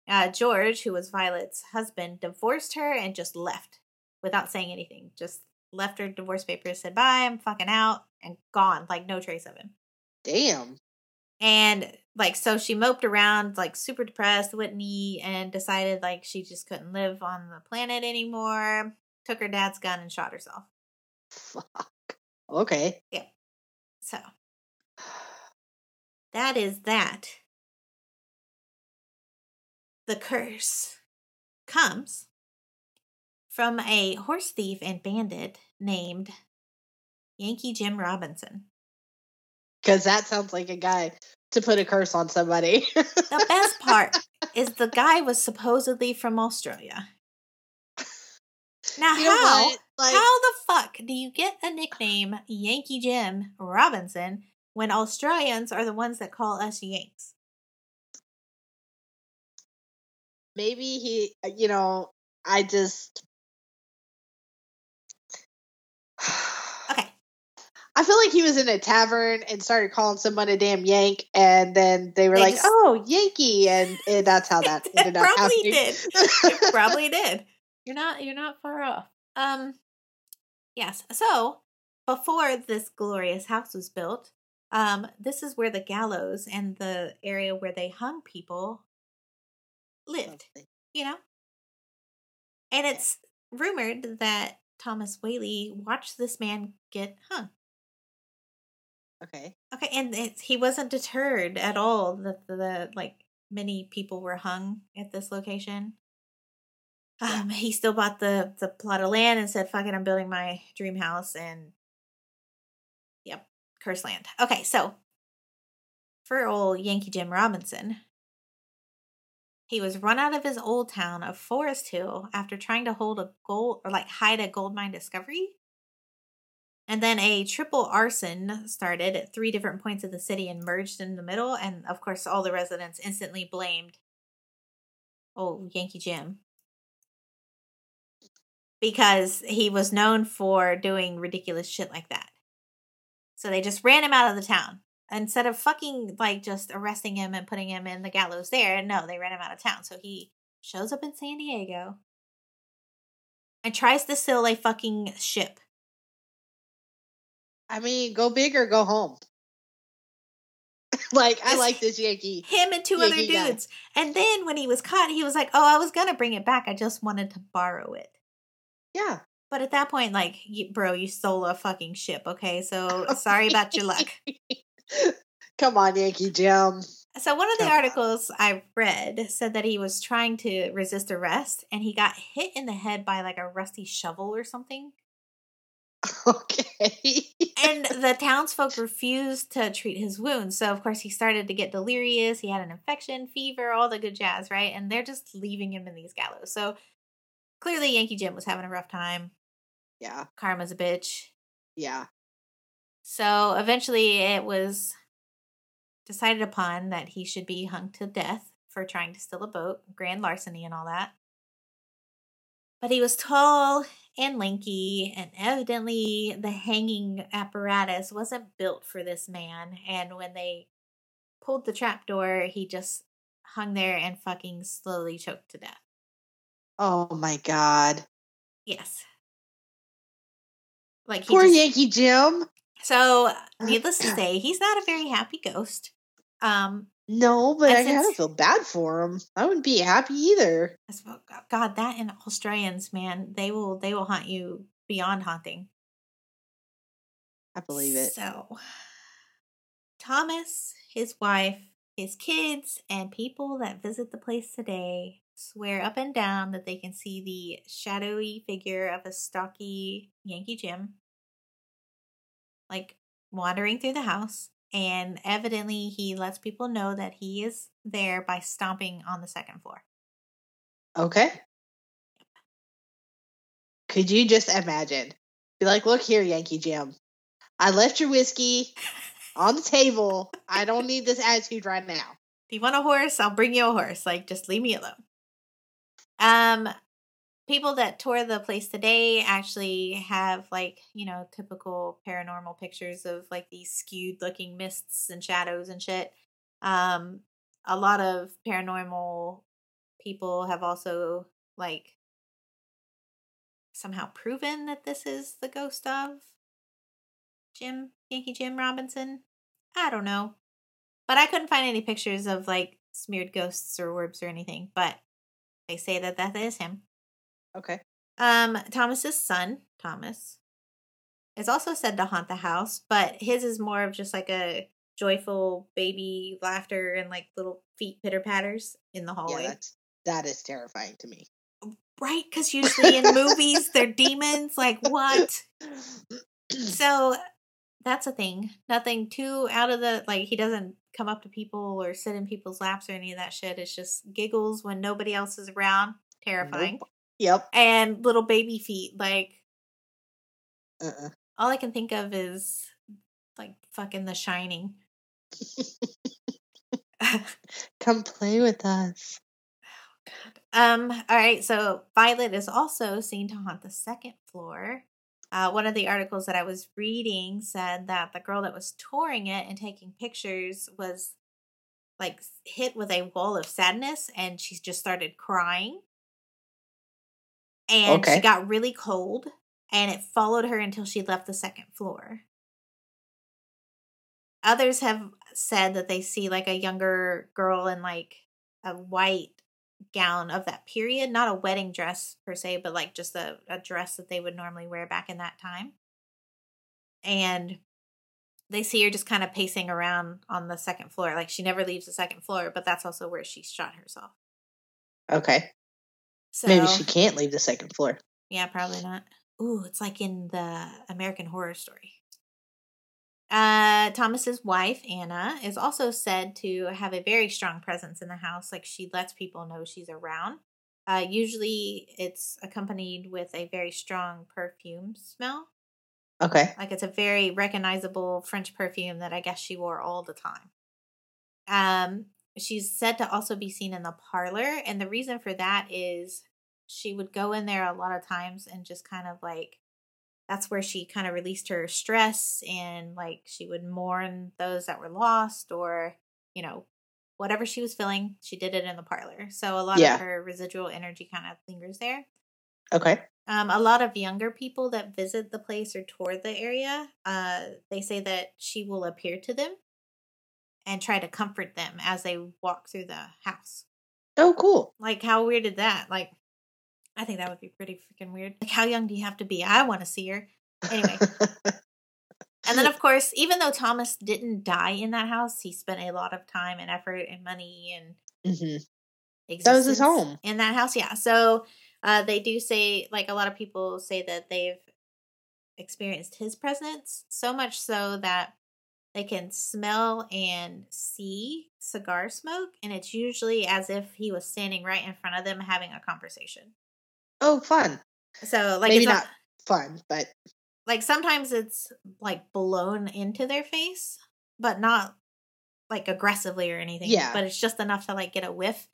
uh, george who was violet's husband divorced her and just left without saying anything just left her divorce papers said bye i'm fucking out and gone like no trace of him Damn. And like so she moped around like super depressed wouldn't eat and decided like she just couldn't live on the planet anymore took her dad's gun and shot herself Fuck. Okay. Yeah so that is that. The curse comes from a horse thief and bandit named Yankee Jim Robinson. Because that sounds like a guy to put a curse on somebody. The best part is the guy was supposedly from Australia. Now, You know how? Like, how the fuck do you get a nickname Yankee Jim Robinson when Australians are the ones that call us Yanks? maybe he, uh, you know, I just. Okay, I feel like he was in a tavern and started calling someone a damn Yank, and then they were They like, just- "Oh, Yankee," and, and that's how that ended up probably did. It probably did. You're not you're not far off. Um yes. So before this glorious house was built, um, this is where the gallows and the area where they hung people lived, you know? And it's rumored that Thomas Whaley watched this man get hung. Okay. Okay, and it's, he wasn't deterred at all that the, the like many people were hung at this location. Um, he still bought the the plot of land and said, "Fuck it, I'm building my dream house." And yep, cursed land. Okay, so for old Yankee Jim Robinson, he was run out of his old town of Forest Hill after trying to hold a gold or like hide a gold mine discovery. And then a triple arson started at three different points of the city and merged in the middle. And of course, all the residents instantly blamed oh Yankee Jim because he was known for doing ridiculous shit like that. So they just ran him out of the town instead of fucking like just arresting him and putting him in the gallows there. No, they ran him out of town. So he shows up in San Diego and tries to steal a fucking ship. I mean, go big or go home. like I like this Yankee. Him and two other Yankee guy. dudes. And then when he was caught, he was like, "Oh, I was gonna bring it back. I just wanted to borrow it." Yeah. But at that point, like, bro, you stole a fucking ship. Okay, so sorry about your luck. Come on, Yankee Jim. So one of the Come on. articles I read said that he was trying to resist arrest and he got hit in the head by like a rusty shovel or something. Okay. And the townsfolk refused to treat his wounds. So of course he started to get delirious. He had an infection, fever, all the good jazz, right? And they're just leaving him in these gallows. So clearly Yankee Jim was having a rough time. yeah. Karma's a bitch. Yeah. So eventually it was decided upon that he should be hung to death for trying to steal a boat, grand larceny, and all that. But he was tall and lanky, and evidently the hanging apparatus wasn't built for this man. And when they pulled the trapdoor, he just hung there and fucking slowly choked to death. Oh my God. Yes. Like Poor just- Yankee Jim. So, needless to say, he's not a very happy ghost. Um, No, but I kind of feel bad for him. I wouldn't be happy either. well- God, that and Australians, man, they will they will haunt you beyond haunting. I believe it. So, Thomas, his wife, his kids, and people that visit the place today swear up and down that they can see the shadowy figure of a stocky Yankee Jim, like wandering through the house. And evidently, he lets people know that he is there by stomping on the second floor. Okay. Could you just imagine? Be like, look here, Yankee Jim. I left your whiskey on the table. I don't need this attitude right now. Do you want a horse, I'll bring you a horse. Like, just leave me alone. Um, people that tour the place today actually have like you know typical paranormal pictures of like these skewed looking mists and shadows and shit. Um, a lot of paranormal people have also like somehow proven that this is the ghost of Jim Yankee Jim Robinson. I don't know. But I couldn't find any pictures of like smeared ghosts or orbs or anything. But they say that that is him. Okay. Um, Thomas's son, Thomas, is also said to haunt the house, but his is more of just like a joyful baby laughter and like little feet pitter patters in the hallway. Yeah, that's that is terrifying to me. right? Because usually in movies they're demons. Like what? So that's a thing. Nothing too out of the like. He doesn't come up to people or sit in people's laps or any of that shit. It's just giggles when nobody else is around. Terrifying. Nope. Yep. And little baby feet. Like Uh-uh. all I can think of is like fucking The Shining. Come play with us. Um, all right, so Violet is also seen to haunt the second floor. Uh, one of the articles that I was reading said that the girl that was touring it and taking pictures was like hit with a wall of sadness and she just started crying. And Okay. she got really cold and it followed her until she left the second floor. Others have said that they see like a younger girl in like a white gown of that period, not a wedding dress per se, but like just a, a dress that they would normally wear back in that time. And they see her just kind of pacing around on the second floor. Like she never leaves the second floor, but that's also where she shot herself. Okay. So Maybe she can't leave the second floor. Yeah, probably not. Ooh, it's like in the American Horror Story. Uh, Thomas's wife Anna is also said to have a very strong presence in the house. Like she lets people know she's around. Uh, usually, it's accompanied with a very strong perfume smell. Okay. Like it's a very recognizable French perfume that I guess she wore all the time. Um, she's said to also be seen in the parlor, and the reason for that is she would go in there a lot of times and just kind of like that's where she kind of released her stress and like she would mourn those that were lost or you know whatever she was feeling she did it in the parlor so a lot Yeah. of her residual energy kind of lingers there Okay. um, a lot of younger people that visit the place or tour the area uh, they say that she will appear to them and try to comfort them as they walk through the house. Oh, cool. like how weird is that? Like i think that would be pretty freaking weird. Like how young do you have to be? I want to see her. Anyway. And then of course even though thomas didn't die in that house he spent a lot of time and effort and money and mm-hmm. That was his home. in that house. Yeah. So uh, they do say like a lot of people say that they've experienced his presence so much so that they can smell and see cigar smoke and it's usually as if he was standing right in front of them having a conversation Oh, fun. so like Maybe it's not fun, but like sometimes it's like blown into their face, but not like aggressively or anything. Yeah. But it's just enough to like get a whiff.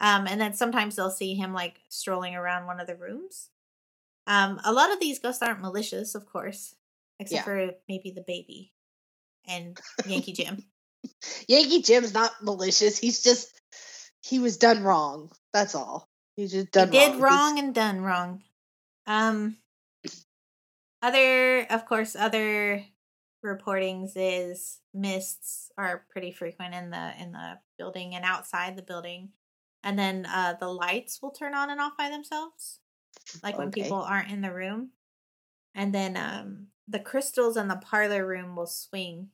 Um, and then sometimes they'll see him like strolling around one of the rooms. Um, a lot of these ghosts aren't malicious, of course, except Yeah. for maybe the baby and Yankee Jim. Yankee Jim's not malicious. He's just he was done wrong. That's all. He just He done did wrong. wrong and done wrong. Um, other, of course, other reportings is mists are pretty frequent in the in the building and outside the building, and then uh, the lights will turn on and off by themselves, like when people aren't in the room, and then um, the crystals in the parlor room will swing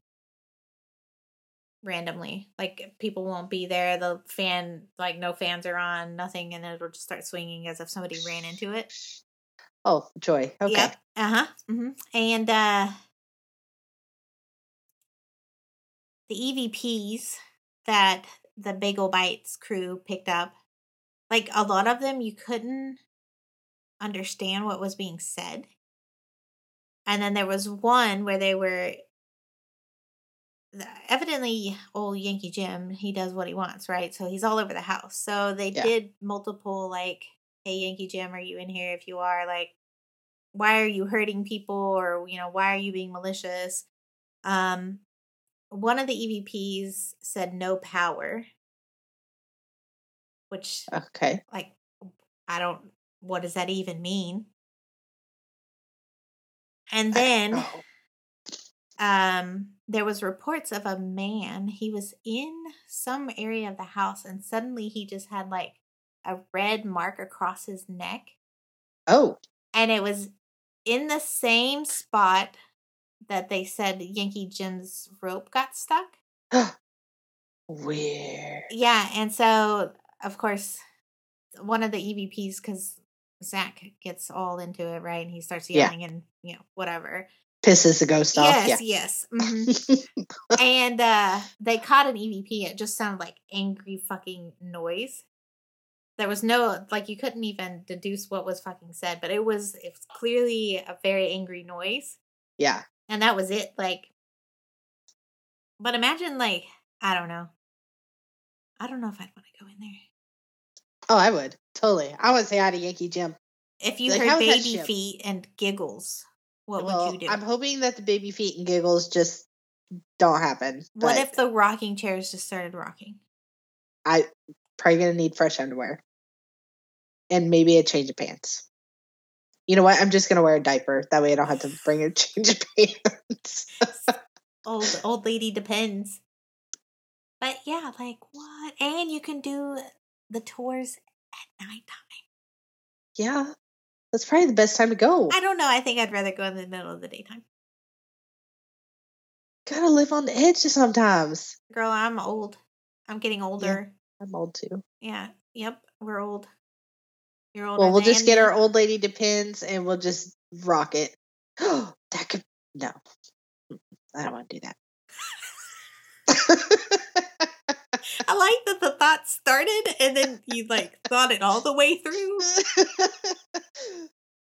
randomly. Like people won't be there. The fan, like no fans are on, nothing, and it'll just start swinging as if somebody ran into it. Oh, joy. Okay. Yep. Uh huh. hmm And uh, the EVPs that the Bagel Bites crew picked up, like a lot of them, you couldn't understand what was being said. And then there was one where they were evidently old Yankee Jim, he does what he wants, right? So he's all over the house. So they Yeah. did multiple like, hey Yankee Jim, are you in here? If you are, like, why are you hurting people or you know, why are you being malicious? Um one of the EVPs said no power. Which Okay. like I don't what does that even mean? And then. Um there was reports of a man he was in some area of the house and suddenly he just had like a red mark across his neck Oh. and it was in the same spot that they said Yankee Jim's rope got stuck. Weird. Yeah, and so of course one of the EVPs because Zak gets all into it, right? And he starts Yeah. yelling and you know whatever. Pisses the ghost off. Yes, yes. mhm. and uh they caught an EVP. It just sounded like angry fucking noise. There was no like you couldn't even deduce what was fucking said, but it was it was clearly a very angry noise, yeah. and that was it. Like, but imagine like I don't know. I don't know if I'd want to go in there. Oh, I would. Totally. I would say hi to Yankee Jim. If you Like, heard baby feet and giggles, what well, would you do? I'm hoping that the baby feet and giggles just don't happen. what if the rocking chairs just started rocking? I probably gonna need fresh underwear. And maybe a change of pants. You know what? I'm just gonna wear a diaper. That way I don't have to bring a change of pants. Old old lady depends. But yeah, like what? And you can do the tours at nighttime. yeah. That's probably the best time to go. I don't know. I think I'd rather go in the middle of the daytime. Gotta live on the edge sometimes. Girl, I'm old. I'm getting older. I'm old too. Yeah. Yep. We're old. You're older. Well, we'll just get our old lady depends and we'll just rock it. that could no. I don't want to do that. I like that the thought started and then you like thought it all the way through.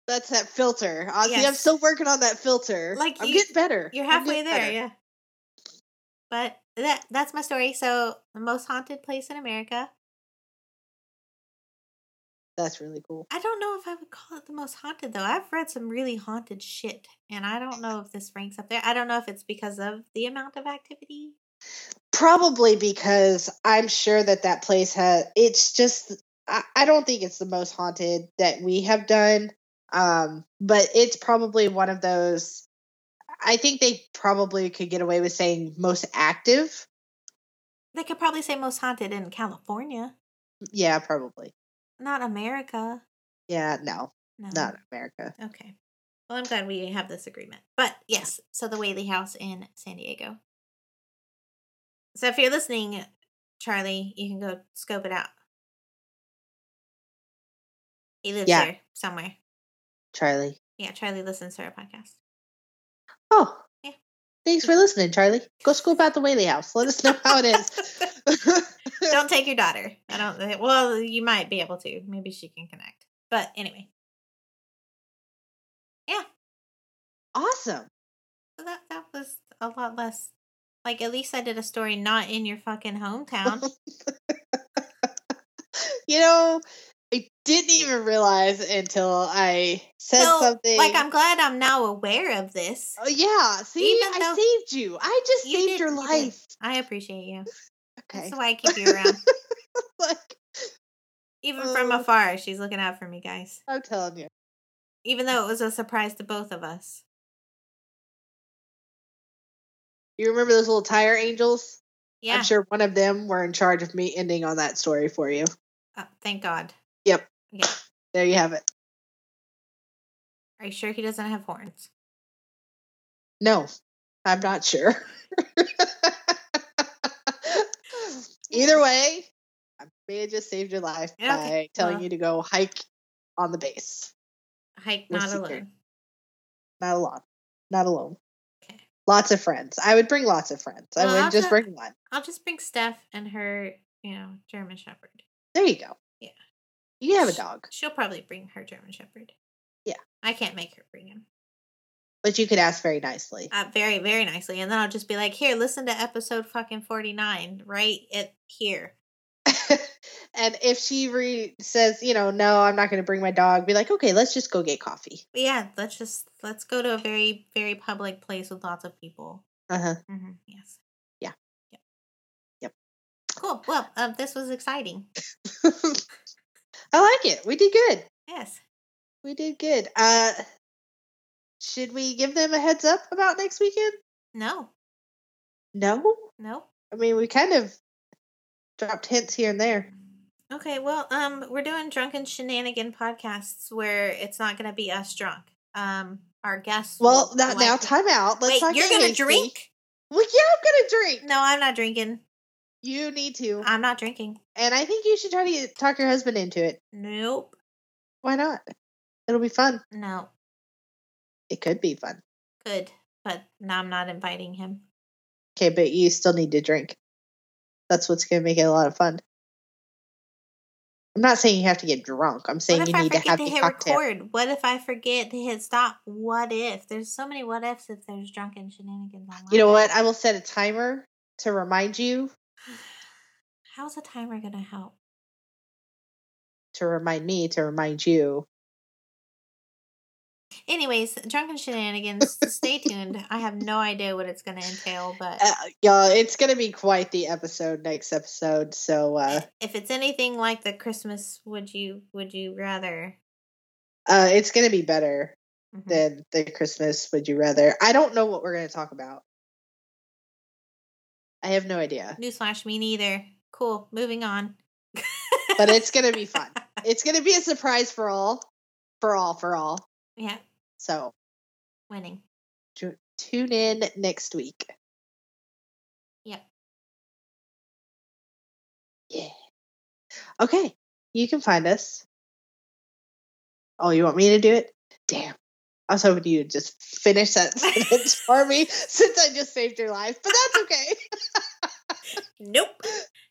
That's that filter. Uh, See, I'm still working on that filter. Like I'm you- getting better. You're halfway there, better. yeah. But that that's my story. So the most haunted place in America. That's really cool. I don't know if I would call it the most haunted though. I've read some really haunted shit, and I don't know if this ranks up there. I don't know if it's because of the amount of activity. Probably because I'm sure that that place has. It's just. I, I don't think it's the most haunted that we have done. Um, but it's probably one of those. I think they probably could get away with saying most active. They could probably say most haunted in California, Yeah, probably. not America. Yeah, no, No, not America. Okay. Well, I'm glad we have this agreement. But yes, so the Whaley House in San Diego. So if you're listening, Charlie, you can go scope it out. He lives Yeah. here somewhere. Charlie. Yeah, Charlie listens to our podcast. Oh, Yeah. Thanks for mm-hmm. listening, Charlie. Go scope out the Whaley House. Let us know how it is. don't take your daughter. I don't. Eh, well, you might be able to. Maybe she can connect. But anyway, yeah. awesome. So that that was a lot less. Like at least I did a story not in your fucking hometown. You know, I didn't even realize until I said So, something. Like I'm glad I'm now aware of this. Oh yeah, see, Even I saved you. I just You saved did- your you life. I appreciate you. Okay. That's why I keep you around. like Even from Uh. afar, she's looking out for me, guys. I'm telling you. Even though it was a surprise to both of us. You remember those little tire angels? Yeah. I'm sure one of them were in charge of me ending on that story for you. Uh, thank God. Yep. Yeah. There you have it. Are you sure he doesn't have horns? No, I'm not sure. Either way, I may have just saved your life Okay, by telling well. you to go hike on the base. Hike not alone. Not alone. Not alone. Lots of friends. I would bring lots of friends. I Well, wouldn't I'll just bring one. I'll just bring Steph and her, you know, German Shepherd. There you go. Yeah. You can have a dog, She'll probably bring her German Shepherd. Yeah. I can't make her bring him. but you could ask very nicely. Uh, very, very nicely. And then I'll just be like, here, listen to episode fucking 49, right? It here. and if she re- says, you know, no, I'm not going to bring my dog, be like, okay, let's just go get coffee. Yeah, let's just let's go to a very, very public place with lots of people. Uh huh. hmm Yes. Yeah. Yep. Yep. Cool. Well, um, this was exciting. I like it. We did good. Yes. We did good. Uh, should we give them a heads up about next weekend? No. No. No. I mean, we kind of dropped hints here and there. Okay. Well, um, we're doing drunken shenanigan podcasts where it's not going to be us drunk. Um, our guests. Well, now, now time out. Let's Wait, you're gonna drink? Well, yeah, I'm gonna drink. No, I'm not drinking. You need to, I'm not drinking. and I think you should try to talk your husband into it. Nope. Why not? It'll be fun. No. It could be fun. Good. But now I'm not inviting him. Okay, but you still need to drink. That's what's gonna make it a lot of fun. I'm not saying you have to get drunk. I'm saying you I need to have to the hit cocktail. record? What if I forget to hit stop? What if? There's so many what ifs if there's drunken shenanigans online. You know what? I will set a timer to remind you How's a timer gonna help? to remind me to remind you. Anyways, drunken shenanigans. stay tuned. I have no idea what it's gonna entail, but Uh, y'all, it's gonna be quite the episode next episode. So uh, if it's anything like the Christmas, would you would you rather? Uh, it's gonna be better Mhm. than the Christmas Would You Rather. I don't know what we're gonna talk about. I have no idea, Newsflash, me neither. Cool. Moving on. but it's gonna be fun. It's gonna be a surprise for all, for all, for all. yeah, So winning. tu- tune in next week. Yep. Yeah. Okay. You can find us. Oh, you want me to do it? Damn. I was hoping you would just finish that sentence for me since I just saved your life, but that's okay. Nope.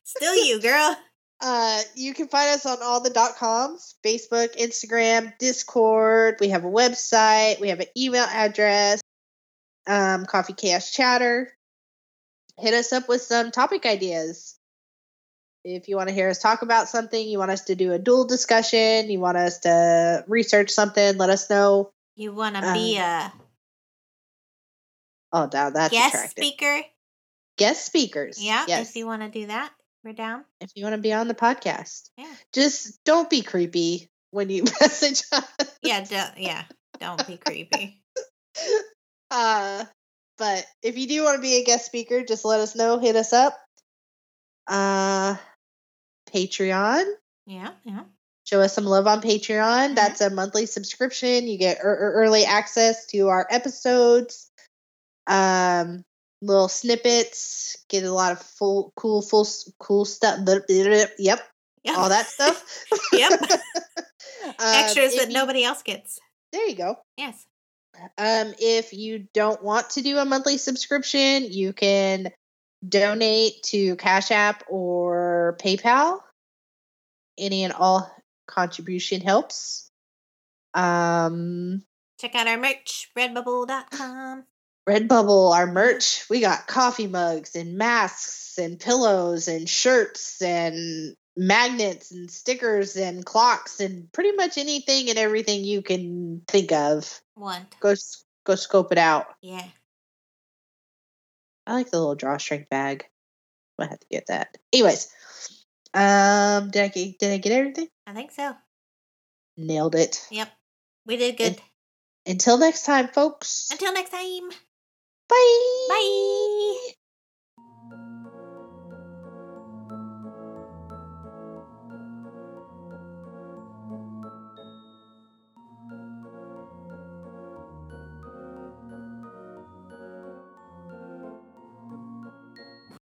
Still you, girl. Uh, you can find us on all the dot coms Facebook, Instagram, Discord. We have a website. We have an email address. Um, Coffee Chaos Chatter. Hit us up with some topic ideas. If you want to hear us talk about something, you want us to do a dual discussion, you want us to research something, let us know. You want to be a Oh, now that's guest attractive. speaker? Guest speakers. Yeah. Yes. If you want to do that, we're down. if you want to be on the podcast. Yeah. Just don't be creepy when you message us. Yeah. Do- yeah. Don't be creepy. Uh, but if you do want to be a guest speaker, just let us know. Hit us up. Uh, Patreon. Yeah. Yeah. Show us some love on Patreon. Mhm. That's a monthly subscription. You get er- er- early access to our episodes. Um, little snippets. Get a lot of full, cool, full, cool stuff. Yep, Yep. all that stuff. Yep. Um, Extras that you- nobody else gets. There you go. Yes. Um, if you don't want to do a monthly subscription, you can donate to Cash App or PayPal. Any and all contribution helps. Um, Check out our merch, redbubble.com. Redbubble, our merch, we got coffee mugs and masks and pillows and shirts and magnets and stickers and clocks and pretty much anything and everything you can think of. One. Go go scope it out. Yeah. I like the little drawstring bag. I have to get that. Anyways, um, did I get did I get everything? I think so. Nailed it. Yep. We did good. Until next time, folks. Until next time. Bye. Bye.